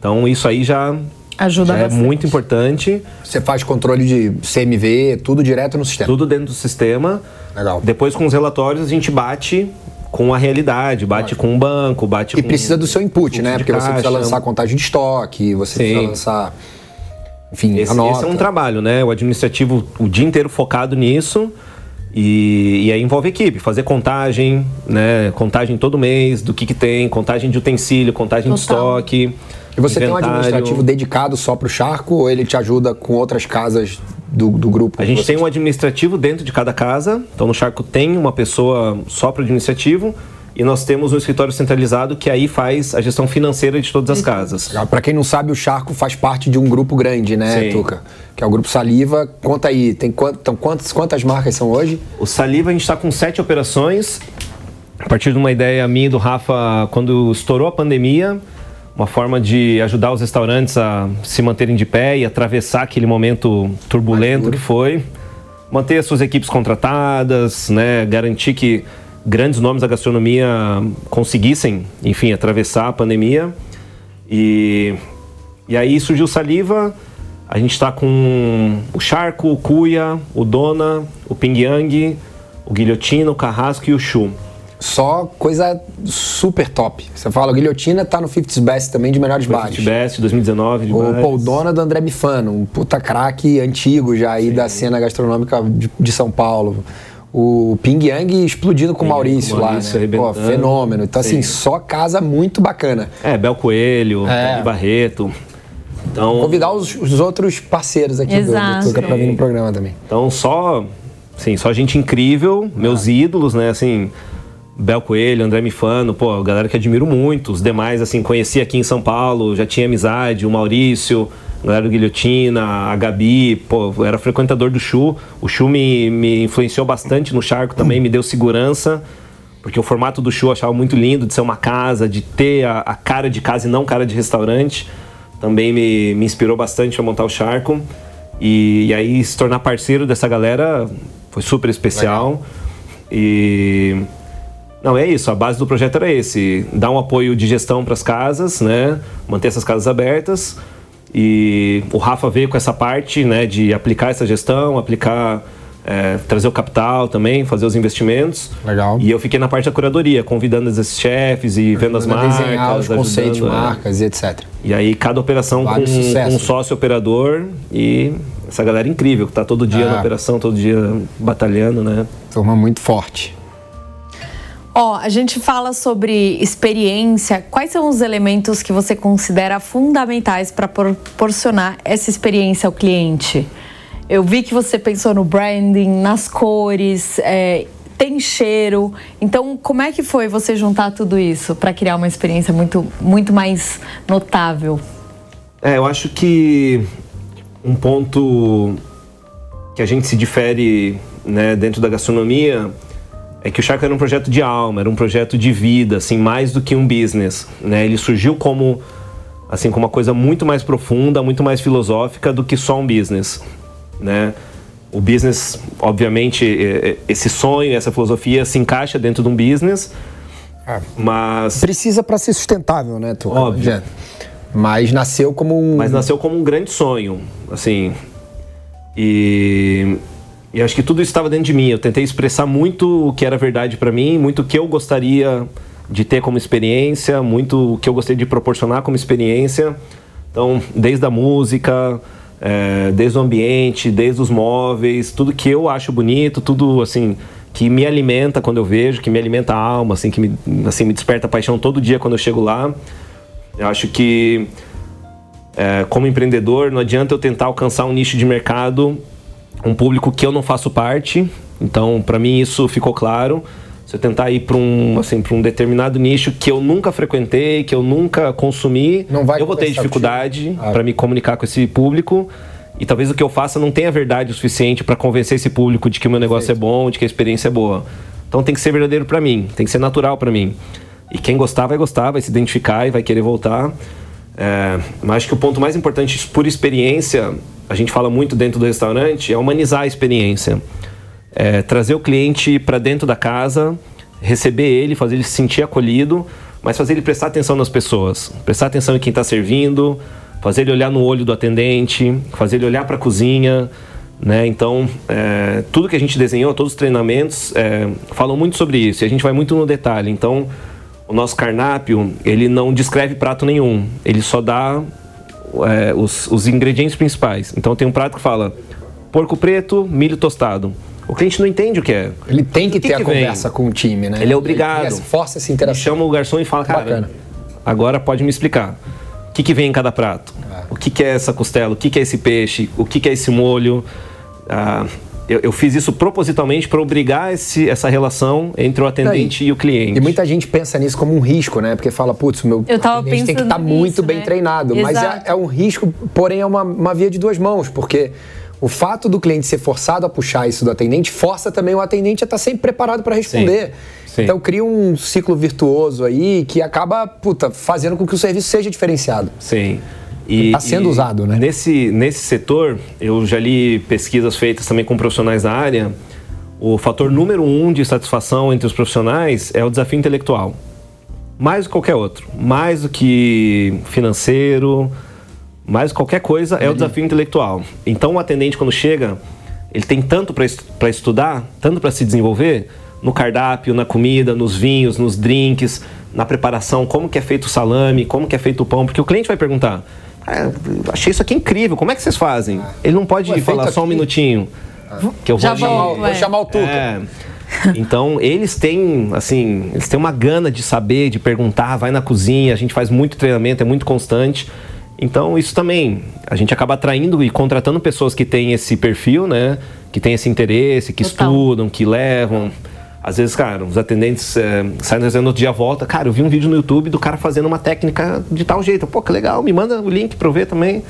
Então isso aí já Ajuda já é muito importante. Você faz controle de CMV, tudo direto no sistema. Tudo dentro do sistema. Legal. Depois com os relatórios a gente bate com a realidade, bate com o banco, bate e com... E precisa do seu input, né? Porque caixa. você precisa lançar a contagem de estoque, você Sim. precisa lançar... Enfim, esse, a nota. esse é um trabalho, né? O administrativo o dia inteiro focado nisso. E, e, aí envolve equipe, fazer contagem, né? Contagem todo mês do que, que tem, contagem de utensílio, contagem Total. de estoque. E você inventário. tem um administrativo dedicado só para o charco ou ele te ajuda com outras casas do, do grupo? A gente tem um administrativo dentro de cada casa. Então no charco tem uma pessoa só para o administrativo e nós temos um escritório centralizado que aí faz a gestão financeira de todas as casas. Para quem não sabe, o Charco faz parte de um grupo grande, né, Sim. Tuca? Que é o Grupo Saliva. Conta aí, tem então, quantas, quantas marcas são hoje? O Saliva a gente está com sete operações. A partir de uma ideia minha e do Rafa, quando estourou a pandemia, uma forma de ajudar os restaurantes a se manterem de pé e atravessar aquele momento turbulento que foi. Manter as suas equipes contratadas, né, garantir que grandes nomes da gastronomia conseguissem, enfim, atravessar a pandemia. E, e aí surgiu Saliva, a gente está com o Charco, o Cuia, o Dona, o Ping Yang, o Guilhotina, o Carrasco e o Chu. Só coisa super top. Você fala, o Guilhotina tá no 50's Best também de melhores bares. 50's Best, 2019 de O Paul Dona do André Bifano, um puta craque antigo já aí Sim. da cena gastronômica de, de São Paulo o Ping Yang explodindo com o Maurício, Maurício lá, né? Pô, fenômeno. Então, assim, Sim. assim, só casa muito bacana. É, Bel Coelho, é. Barreto. Então... Convidar os, os outros parceiros aqui Exato. do, do Tuca pra vir no programa também. Então, só, sim, só gente incrível, meus ah. ídolos, né, assim... Bel Coelho, André Mifano, pô, galera que admiro muito. Os demais, assim, conheci aqui em São Paulo, já tinha amizade, o Maurício, galera do Guilhotina, a Gabi, pô, era frequentador do Chu. O Chu me, me influenciou bastante no Charco também, me deu segurança. Porque o formato do Chu eu achava muito lindo, de ser uma casa, de ter a, a cara de casa e não cara de restaurante. Também me, me inspirou bastante a montar o Charco. E, e, aí se tornar parceiro dessa galera foi super especial. Legal. E. Não, é isso. A base do projeto era esse: dar um apoio de gestão para as casas, né? Manter essas casas abertas e o Rafa veio com essa parte né, de aplicar essa gestão, aplicar, é, trazer o capital também, fazer os investimentos. Legal. E eu fiquei na parte da curadoria, convidando esses chefes e vendo as marcas. Desenhar os conceitos, é. marcas e etc. E aí cada operação com, com, um sócio operador e essa galera incrível que está todo dia é. na operação, todo dia batalhando, né? Turma muito forte. Ó, oh, a gente fala sobre experiência. Quais são os elementos que você considera fundamentais para proporcionar essa experiência ao cliente? Eu vi que você pensou no branding, nas cores, é, tem cheiro. Então, como é que foi você juntar tudo isso para criar uma experiência muito, muito mais notável? É, eu acho que um ponto que a gente se difere né, dentro da gastronomia é que o Shark era um projeto de alma, era um projeto de vida, assim, mais do que um business, né? Ele surgiu como assim, como uma coisa muito mais profunda, muito mais filosófica do que só um business, né? O business, obviamente, esse sonho, essa filosofia se encaixa dentro de um business, é. mas precisa para ser sustentável, né, tu? Óbvio. Mas nasceu como um Mas nasceu como um grande sonho, assim. E e acho que tudo isso estava dentro de mim. Eu tentei expressar muito o que era verdade para mim, muito o que eu gostaria de ter como experiência, muito o que eu gostaria de proporcionar como experiência Então, desde a música, é, desde o ambiente, desde os móveis, tudo que eu acho bonito, tudo assim que me alimenta quando eu vejo, que me alimenta a alma, assim, que me, assim, me desperta paixão todo dia quando eu chego lá. Eu acho que é, como empreendedor, não adianta eu tentar alcançar um nicho de mercado, um público que eu não faço parte. Então, para mim isso ficou claro. Se eu tentar ir para um, assim, um determinado nicho que eu nunca frequentei, que eu nunca consumi, eu vou ter dificuldade ah. para me comunicar com esse público. E talvez o que eu faça não tenha verdade o suficiente para convencer esse público de que o meu negócio Perfeito. é bom, de que a experiência é boa. Então tem que ser verdadeiro para mim, tem que ser natural para mim. E quem gostar vai gostar, vai se identificar e vai querer voltar. É, mas acho que o ponto mais importante, por experiência, a gente fala muito dentro do restaurante, é humanizar a experiência é, trazer o cliente para dentro da casa, receber ele, fazer ele se sentir acolhido, mas fazer ele prestar atenção nas pessoas, prestar atenção em quem está servindo, fazer ele olhar no olho do atendente, fazer ele olhar para a cozinha, né? Então, é, tudo que a gente desenhou, todos os treinamentos é, falam muito sobre isso e a gente vai muito no detalhe. Então, o nosso carnápio ele não descreve prato nenhum, ele só dá é, os, os ingredientes principais. Então, tem um prato que fala porco preto, milho tostado. O cliente não entende o que é. Ele tem que, que ter que a vem? conversa com o time, né? Ele é obrigado. Ele força essa interação. chama o garçom e fala, cara, Bacana. agora pode me explicar. O que, que vem em cada prato? É. O que, que é essa costela? O que, que é esse peixe? O que, que é esse molho? Ah, eu, eu, fiz isso propositalmente para obrigar esse, essa relação entre o atendente e, e, o cliente. E muita gente pensa nisso como um risco, né? Porque fala, putz, o meu eu atendente tem que estar tá muito bem né? treinado. Exato. Mas é, é, um risco, porém é uma, uma via de duas mãos, porque o fato do cliente ser forçado a puxar isso do atendente força também o atendente a estar sempre preparado para responder. Sim, sim. Então cria um ciclo virtuoso aí que acaba, puta, fazendo com que o serviço seja diferenciado. Sim. Está sendo e usado, né? Nesse, nesse setor, eu já li pesquisas feitas também com profissionais da área. O fator número um de satisfação entre os profissionais é o desafio intelectual. Mais do que qualquer outro. Mais do que financeiro, mas qualquer coisa é o desafio intelectual. Então o atendente quando chega, ele tem tanto para estudar, tanto para se desenvolver, no cardápio, na comida, nos vinhos, nos drinks, na preparação, como que é feito o salame, como que é feito o pão, porque o cliente vai perguntar, ah, achei isso aqui incrível, como é que vocês fazem? Ele não pode Ué, falar só um minutinho, que eu vou, Já vou, vou chamar o Tuca. É, então, eles têm, assim, eles têm uma gana de saber, de perguntar, vai na cozinha, a gente faz muito treinamento, é muito constante. Então, isso também, a gente acaba atraindo e contratando pessoas que têm esse perfil, né? Que têm esse interesse, que Total. estudam, que levam. Às vezes, cara, os atendentes é, saem dizendo outro dia volta. Cara, eu vi um vídeo no YouTube do cara fazendo uma técnica de tal jeito. Pô, que legal, me manda o link para eu ver também.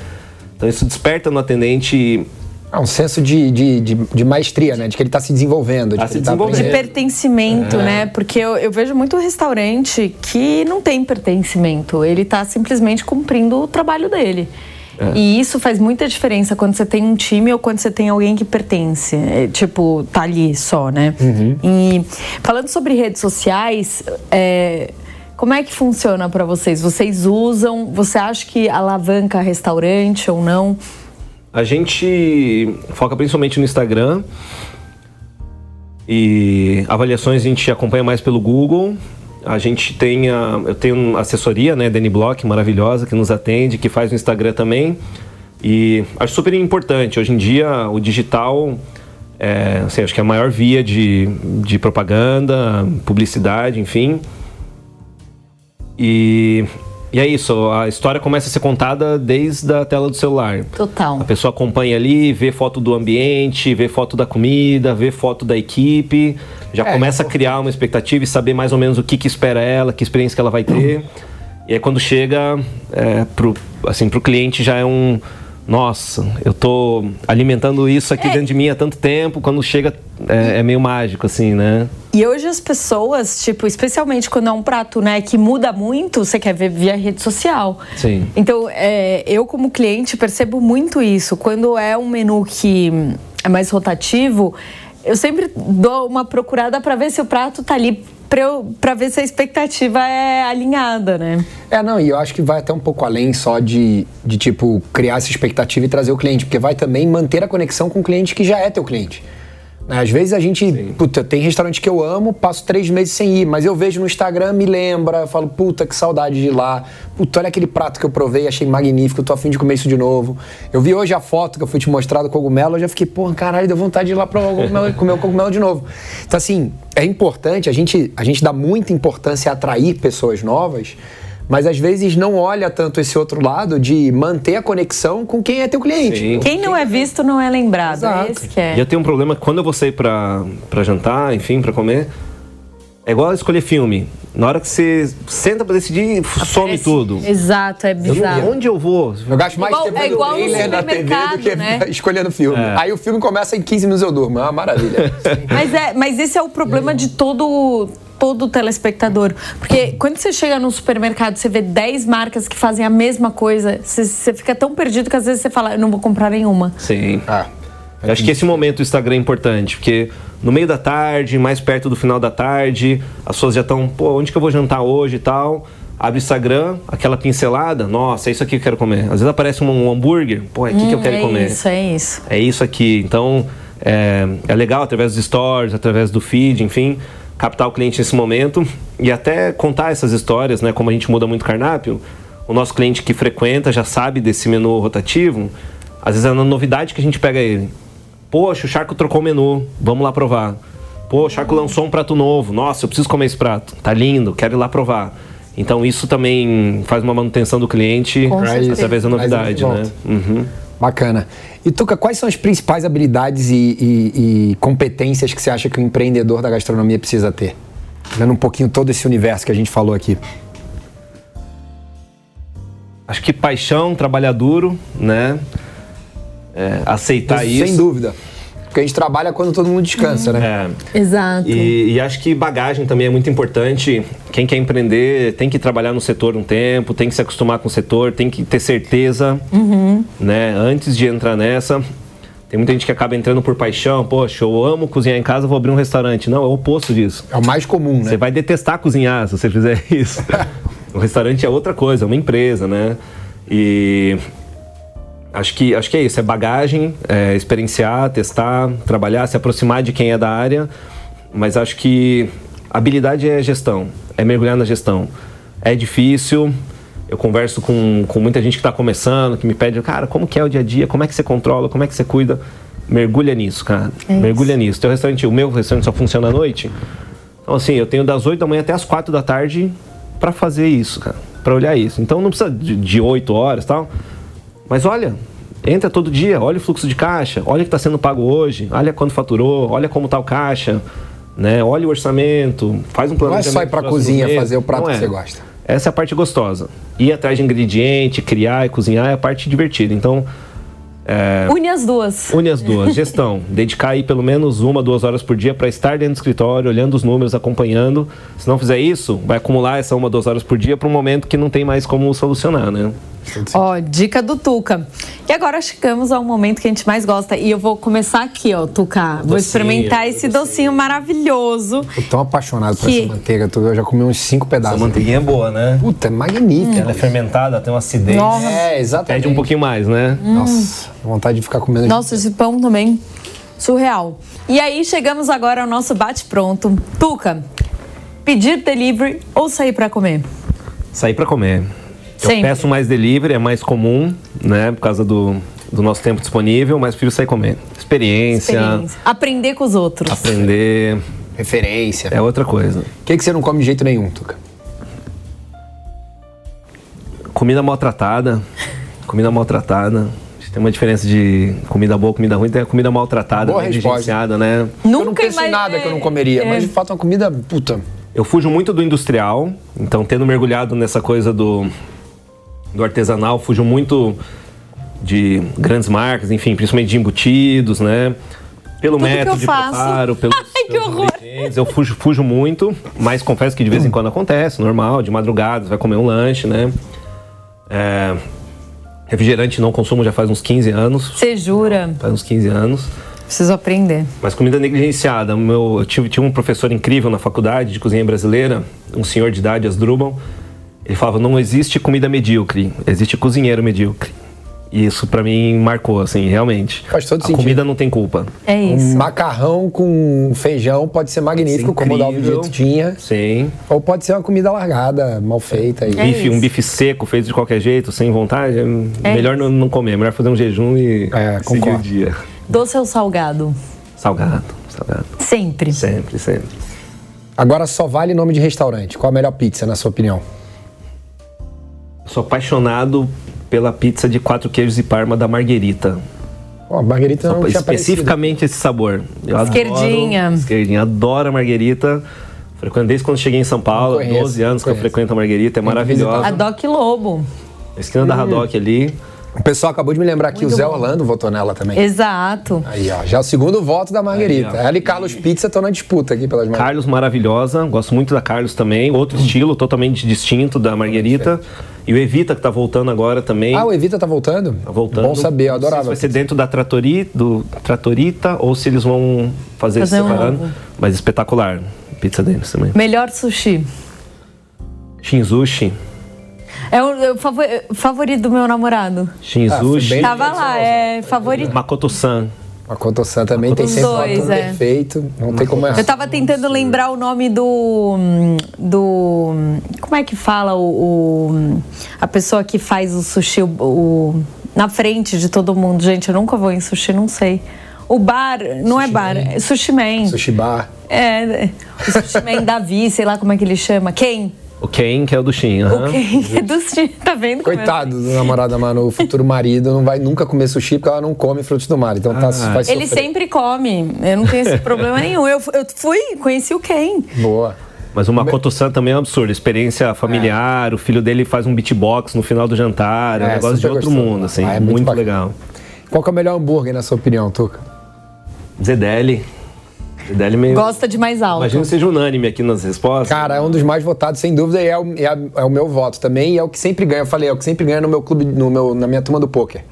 Então, isso desperta no atendente ah, um senso de, de, de, de, maestria, né? De que ele está se desenvolvendo. Tá de, se tá desenvolvendo. de pertencimento, é. né? Porque eu, eu, vejo muito restaurante que não tem pertencimento. Ele está simplesmente cumprindo o trabalho dele. É. E isso faz muita diferença quando você tem um time ou quando você tem alguém que pertence. É, tipo, tá ali só, né? Uhum. E falando sobre redes sociais, é, como é que funciona para vocês? Vocês usam? Você acha que alavanca restaurante ou não? A gente foca principalmente no Instagram. E avaliações a gente acompanha mais pelo Google. A gente tem a, eu tenho uma assessoria, né, Dani Block, maravilhosa, que nos atende, que faz o Instagram também. E acho super importante. Hoje em dia, o digital, é, assim, acho que é a maior via de, de propaganda, publicidade, enfim. E e é isso, a história começa a ser contada desde a tela do celular. Total. A pessoa acompanha ali, vê foto do ambiente, vê foto da comida, vê foto da equipe, já é, começa a criar uma expectativa e saber mais ou menos o que, que espera ela, que experiência que ela vai ter. E aí quando chega é, pro, assim, pro cliente já é um nossa, eu tô alimentando isso aqui é. dentro de mim há tanto tempo, quando chega é, é, meio mágico, assim, né? E hoje as pessoas, tipo, especialmente quando é um prato, né, que muda muito, você quer ver via rede social. Sim. Então, é, eu como cliente percebo muito isso. Quando é um menu que é mais rotativo, eu sempre dou uma procurada para ver se o prato tá ali para ver se a expectativa é alinhada, né? É, não, e eu acho que vai até um pouco além só de, de tipo, criar essa expectativa e trazer o cliente, porque vai também manter a conexão com o cliente que já é teu cliente. Às vezes a gente, puta, tem restaurante que eu amo, passo três meses sem ir, mas eu vejo no Instagram, me lembra, falo, puta, que saudade de ir lá. Puta, olha aquele prato que eu provei, achei magnífico, tô afim de comer isso de novo. Eu vi hoje a foto que eu fui te mostrar do cogumelo, eu já fiquei, porra, caralho, deu vontade de ir lá provar o cogumelo, comer o cogumelo de novo. Então, assim, é importante, a gente, a gente dá muita importância a atrair pessoas novas, mas às vezes não olha tanto esse outro lado de manter a conexão com quem é teu cliente. Sim. Quem não é visto não é lembrado. Exato. É esse que é. E eu tenho um problema que quando eu vou sair pra, pra jantar, enfim, pra comer, é igual escolher filme. Na hora que você senta pra decidir, some Parece- tudo. Exato, é Eu não- bizarro. onde eu vou? Eu gasto mais Igual- tempo é igual trailer na TV do supermercado, que né? escolhendo filme. Aí o filme começa em 15 minutos eu durmo. É uma maravilha. Mas, é, mas esse é o problema de todo todo telespectador. Porque quando você chega no supermercado, você vê 10 marcas que fazem a mesma coisa, você, você fica tão perdido que às vezes você fala, eu não vou comprar nenhuma. Sim. ah, Eu acho que esse momento do Instagram é importante, porque no meio da tarde, mais perto do final da tarde, as pessoas já estão, pô, onde que eu vou jantar hoje e tal? Abre o Instagram, aquela pincelada, nossa, é isso aqui que eu quero comer. Às vezes aparece um, um hambúrguer, pô, é aqui que eu quero é comer. isso, é isso. É isso aqui. Então, é, é legal através dos stories, através do feed, enfim, captar o cliente nesse momento e até contar essas histórias, né? Como a gente muda muito o cardápio, o nosso cliente que frequenta já sabe desse menu rotativo, às vezes é uma novidade que a gente pega ele. Poxa, o Charco trocou o menu, vamos lá provar. Pô, o Charco lançou um prato novo, nossa, eu preciso comer esse prato, tá lindo, quero ir lá provar. Então isso também faz uma manutenção do cliente através da novidade, de né? Uhum. Bacana. E Tuca, quais são as principais habilidades e, e- e competências que você acha que o empreendedor da gastronomia precisa ter? Olhando um pouquinho todo esse universo que a gente falou aqui. Acho que paixão, trabalhar duro, né? É, aceitar isso. Sem dúvida. Porque a gente trabalha quando todo mundo descansa, né? É, Exato. e, e acho que bagagem também é muito importante. Quem quer empreender tem que trabalhar no setor um tempo, tem que se acostumar com o setor, tem que ter certeza, né? Antes de entrar nessa. Tem muita gente que acaba entrando por paixão. Poxa, eu amo cozinhar em casa, vou abrir um restaurante. Não, é o oposto disso. É o mais comum, Você né? vai detestar cozinhar se você fizer isso. o restaurante é outra coisa, é uma empresa, né? E acho que, acho que é isso, é bagagem, é experienciar, testar, trabalhar, se aproximar de quem é da área. Mas acho que habilidade é gestão, é mergulhar na gestão. É difícil, eu converso com, com muita gente que está começando, que me pede, cara, como que é o dia a dia, como é que você controla, como é que você cuida? Mergulha nisso, cara. Mergulha nisso. Teu restaurante, o meu restaurante só funciona à noite. Então, assim, eu tenho das 8 da manhã até as 4 da tarde para fazer isso, cara. Pra olhar isso. Então, não precisa de, de 8 horas e tal. Mas olha, entra todo dia, olha o fluxo de caixa, olha o que está sendo pago hoje, olha quanto faturou, olha como está o caixa, né? Olha o orçamento, faz um Não é planejamento. só ir pro próximo cozinha mês. fazer o prato Não que é. você gosta. Essa é a parte gostosa. Ir atrás de ingrediente, criar e cozinhar é a parte divertida. Então, Une as duas. Une as duas. Gestão. Dedicar aí pelo menos uma, duas horas por dia para estar dentro do escritório, olhando os números, acompanhando. Se não fizer isso, vai acumular essa uma, duas horas por dia para um momento que não tem mais como solucionar, né? Ó, dica do Tuca. E agora chegamos ao momento que a gente mais gosta. E eu vou começar aqui, ó, Tuca. Vou Docinho, experimentar esse docinho maravilhoso. Tô tão apaixonado por Que- essa manteiga. Tuca. Eu já comi uns cinco Essa pedaços. manteiguinha é boa, né? Puta, é magnífica. Ela é fermentada, tem uma acidez. Nossa. É, exatamente. Pede um pouquinho mais, né? Nossa, vontade de ficar comendo. Nossa, esse pão também. Surreal. E aí chegamos agora ao nosso bate-pronto. Tuca, pedir delivery ou sair pra comer? Sair para comer. Eu Sempre. peço mais delivery, é mais comum, né? Por causa do, do nosso tempo disponível, mas prefiro sair comer. Experiência, Experiência. Aprender com os outros. aprender, Referência. é outra coisa. O que, que você não come de jeito nenhum, Tuca? Comida maltratada. Comida maltratada. Tem uma diferença de comida boa, comida ruim. Tem a comida maltratada, Boa negligenciada, né? eu não Nunca penso em imagi- nada que eu não comeria, é. mas de fato é uma comida, puta. Eu fujo muito do industrial, então tendo mergulhado nessa coisa do, do artesanal, fujo muito de grandes marcas, enfim, principalmente de embutidos, né? Pelo Tudo que método eu de faço. preparo, pelos, Ai, que horror. eu fujo, fujo muito, mas confesso que de vez em quando acontece, normal, de madrugada, você vai comer um lanche, né? É, refrigerante não consumo já faz uns 15 anos, Você jura? faz uns 15 anos. Preciso aprender. Mas comida negligenciada. Meu, eu tive, tinha um professor incrível na faculdade de cozinha brasileira, um senhor de idade, Asdrubal. Ele falava: não existe comida medíocre, existe cozinheiro medíocre. E isso pra mim marcou, assim, realmente. Faz todo a sentido. comida não tem culpa. É Um isso. macarrão com feijão pode ser magnífico, como o. Dieto tinha. Sim. Ou pode ser uma comida largada, mal feita. E... É bife, um bife seco, feito de qualquer jeito, sem vontade, é É melhor não, não comer. Melhor fazer um jejum e É, seguir o dia. Doce ou salgado? Salgado, salgado. Sempre. Sempre, sempre. Agora só vale nome de restaurante. Qual a melhor pizza, na sua opinião? Sou apaixonado pela pizza de quatro queijos e parma da Marguerita. Pô, a Margarita não tinha aparecido. Especificamente esse sabor. Eu Esquerdinha. Adoro, esquerdinha. Adoro a Marguerita. Frequento desde quando cheguei em São Paulo, Não conheço, 12 anos não que eu frequento a Marguerita, é maravilhosa. A Doc Lobo. Na esquina da Haddock ali. O pessoal acabou de me lembrar que o Zé Orlando votou nela também. Exato. Aí, ó, já é o segundo voto da Margarita. Aí. Ela e Carlos Pizza estão na disputa aqui pelas Margaritas. Carlos maravilhosa, gosto muito da Carlos também. Outro estilo totalmente distinto da Marguerita. E o Evita que tá voltando agora também. Ah, o Evita tá voltando? Tá voltando. Bom saber, eu Não sei adorava. se vai ser dentro da Trattori, do Tratorita ou se eles vão fazer, Fazer um separando. novo. Mas espetacular. Pizza deles também. Melhor sushi. Shinzushi. É o, é o favor- favorito do meu namorado. Shinzushi. Ah, bem- Tava lá, é favorito. Makoto-san. A Koto-san também tem sempre dois, voto é. perfeito. Não tem como errar. Eu tava tentando lembrar o nome do. do. Como é que fala o. o- a pessoa que faz o sushi o, o- na frente de todo mundo. Gente, eu nunca vou em sushi, não sei. O bar, não é bar, é sushi man. Sushi bar. É, o sushi man Davi, sei lá como é que ele chama. Quem? O Ken, que é o do Shin. aham. O quem? É do sushi, tá vendo? como eu Coitado do namorado da Manu, o futuro marido não vai nunca comer sushi porque ela não come frutos do mar. Então tá, Ah. vai Ele sofrer. sempre come. Eu não tenho esse problema nenhum. Eu, eu fui, conheci o Ken. Boa. Mas o Makoto-san também é um absurdo. Experiência familiar, o filho dele faz um beatbox no final do jantar. É, um É, negócio de outro gostoso. mundo, assim. Ah, é muito muito legal. Qual que é o melhor hambúrguer, na sua opinião, Tuca? Zedeli. Zedeli meio... Gosta de mais alto. Imagino que seja unânime aqui nas respostas. Cara, é um dos mais votados, sem dúvida, e é o, é é o meu voto também, e é o que sempre ganha. Eu falei, é o que sempre ganha no meu clube, no meu, na minha turma do pôquer.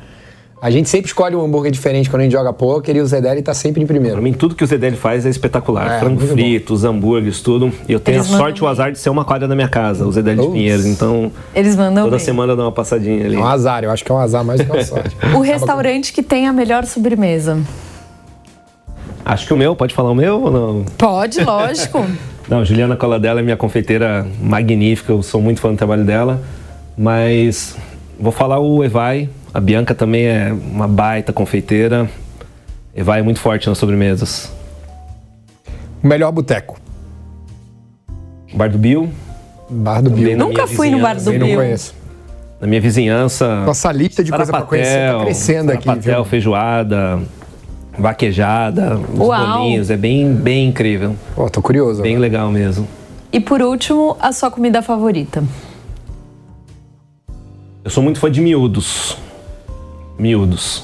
A gente sempre escolhe um hambúrguer diferente quando a gente joga pôquer e o Zedeli tá sempre em Pra primeiro. mim, tudo que o Zedeli faz é espetacular. É, Frango frito, os hambúrgueres, tudo. E eu tenho Eles a sorte e o azar de ser uma quadra da minha casa, o Zedeli de. Pinheiros. Então, Eles mandam toda bem. semana eu dou uma passadinha ali. É um azar, eu acho que é um azar mais do que uma sorte. O restaurante que tem a melhor sobremesa. Acho que o meu, pode falar o meu ou não? Pode, lógico. Não, Juliana Coladella é minha confeiteira magnífica, eu sou muito fã do trabalho dela. Mas vou falar o Evai, a Bianca também é uma baita confeiteira. Evai é muito forte nas sobremesas. O melhor boteco. Bar do Bill, Bar do Bill. Nunca fui no bar do Eu não Bill. conheço. na minha vizinhança. Nossa lista de coisa pra conhecer tá crescendo aqui, viu? feijoada, vaquejada, os Uau. bolinhos. É bem, bem incrível. Pô, tô curioso. Bem agora. legal mesmo. E por último, a sua comida favorita. Eu sou muito fã de miúdos. Miúdos.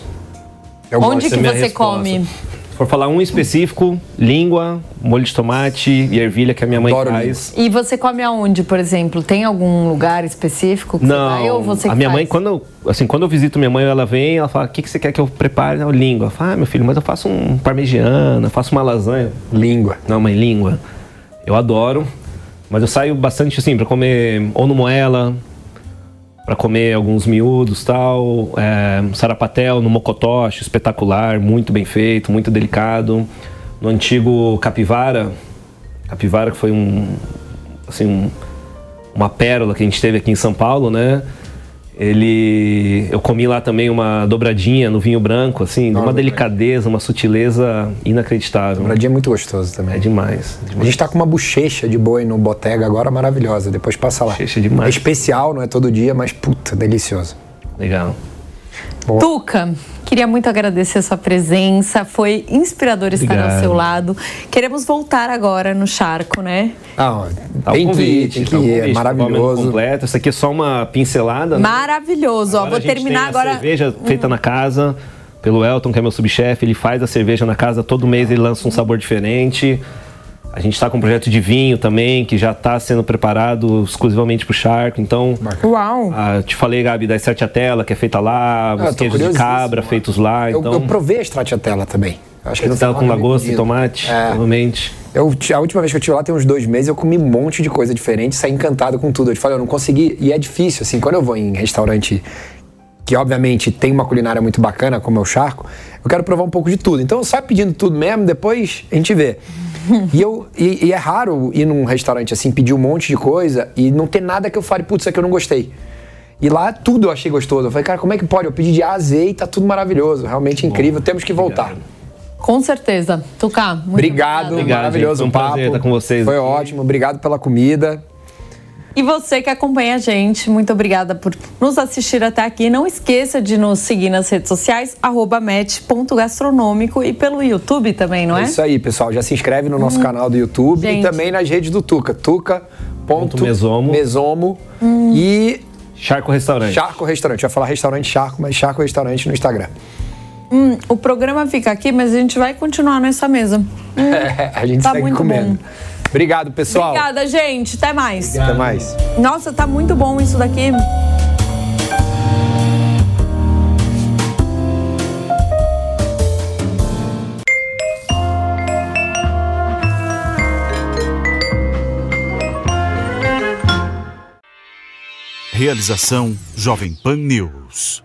Eu Onde gosto. que é minha você resposta. come? Se for falar um específico, língua, molho de tomate e ervilha que a minha mãe Adoro faz. E você come aonde, por exemplo? Tem algum lugar específico que você vai ou Não, você a minha mãe, faz? quando eu, assim, quando eu visito minha mãe, ela vem, ela fala, o que, que você quer que eu prepare? Não, língua. Eu falo, ah, meu filho, mas eu faço um parmegiana, eu faço uma lasanha. Língua. Não, mãe, língua. Eu adoro, mas eu saio bastante assim pra comer ou no moela, pra comer alguns miúdos tal, é, sarapatel no mocotoche, espetacular, muito bem feito, muito delicado. No antigo capivara, capivara que foi um, assim, um- uma pérola que a gente teve aqui em São Paulo, né? Ele, eu comi lá também uma dobradinha no vinho branco, assim, de uma Nossa, delicadeza, uma sutileza inacreditável. Dobradinha é muito gostoso também. É demais. A gente tá com uma bochecha de boi no Botega agora maravilhosa. Depois passa lá. Bochecha demais. É especial, não é todo dia, mas puta, delicioso. Legal. Tuca, queria muito agradecer a sua presença. Foi inspirador estar ao Obrigado. seu lado. Queremos voltar agora no charco, né? Ah, Tá tem que convite, tem que tá. É maravilhoso. Completo. Isso aqui é só uma pincelada. né? Maravilhoso. Ó, Agora vou a gente terminar tem a agora. cerveja feita na casa pelo Elton, que é meu subchefe. Ele faz a cerveja na casa todo mês, ele lança um sabor diferente. A gente está com um projeto de vinho também, que já está sendo preparado exclusivamente para o Charco. Então, Uau! ah, te falei, Gabi, da Stracciatella, que é feita lá, Ah, os queijos de cabra feitos lá. Eu, então, eu provei a stracciatella também. Acho que não com lagosta e pedindo. tomate, É. provavelmente. Eu, a última vez que eu estive lá, tem uns dois meses, eu comi um monte de coisa diferente, saí encantado com tudo. Eu te falei, eu não consegui, e é difícil, assim, quando eu vou em restaurante que obviamente tem uma culinária muito bacana, como é o charco, eu quero provar um pouco de tudo. Então eu saio pedindo tudo mesmo, depois a gente vê. E, eu, e, e é raro ir num restaurante assim, pedir um monte de coisa e não ter nada que eu fale, putz, isso aqui eu não gostei. E lá tudo eu achei gostoso. Eu falei, cara, como é que pode? Eu pedi de A a Z e tá tudo maravilhoso. Realmente incrível. Temos que voltar. Com certeza. Tuca, muito Obrigado, obrigada. maravilhoso gente. Foi um papo. prazer estar com vocês Foi aqui. ótimo. Obrigado pela comida. E você que acompanha a gente, muito obrigada por nos assistir até aqui. Não esqueça de nos seguir nas redes sociais, arroba match.gastronômico e pelo YouTube também, não é? É isso aí, pessoal. Já se inscreve no nosso canal do YouTube Gente. e também nas redes do Tuca. Tuca.mesomo. Mesomo. E Charco Restaurante. Charco Restaurante. Eu ia falar restaurante Charco, mas Charco Restaurante no Instagram. O programa fica aqui, mas a gente vai continuar nessa mesa. a gente Tá segue muito comendo. Obrigado, pessoal. Obrigada, gente. Até mais. Até mais. Nossa, tá muito bom isso daqui. Realização Jovem Pan News.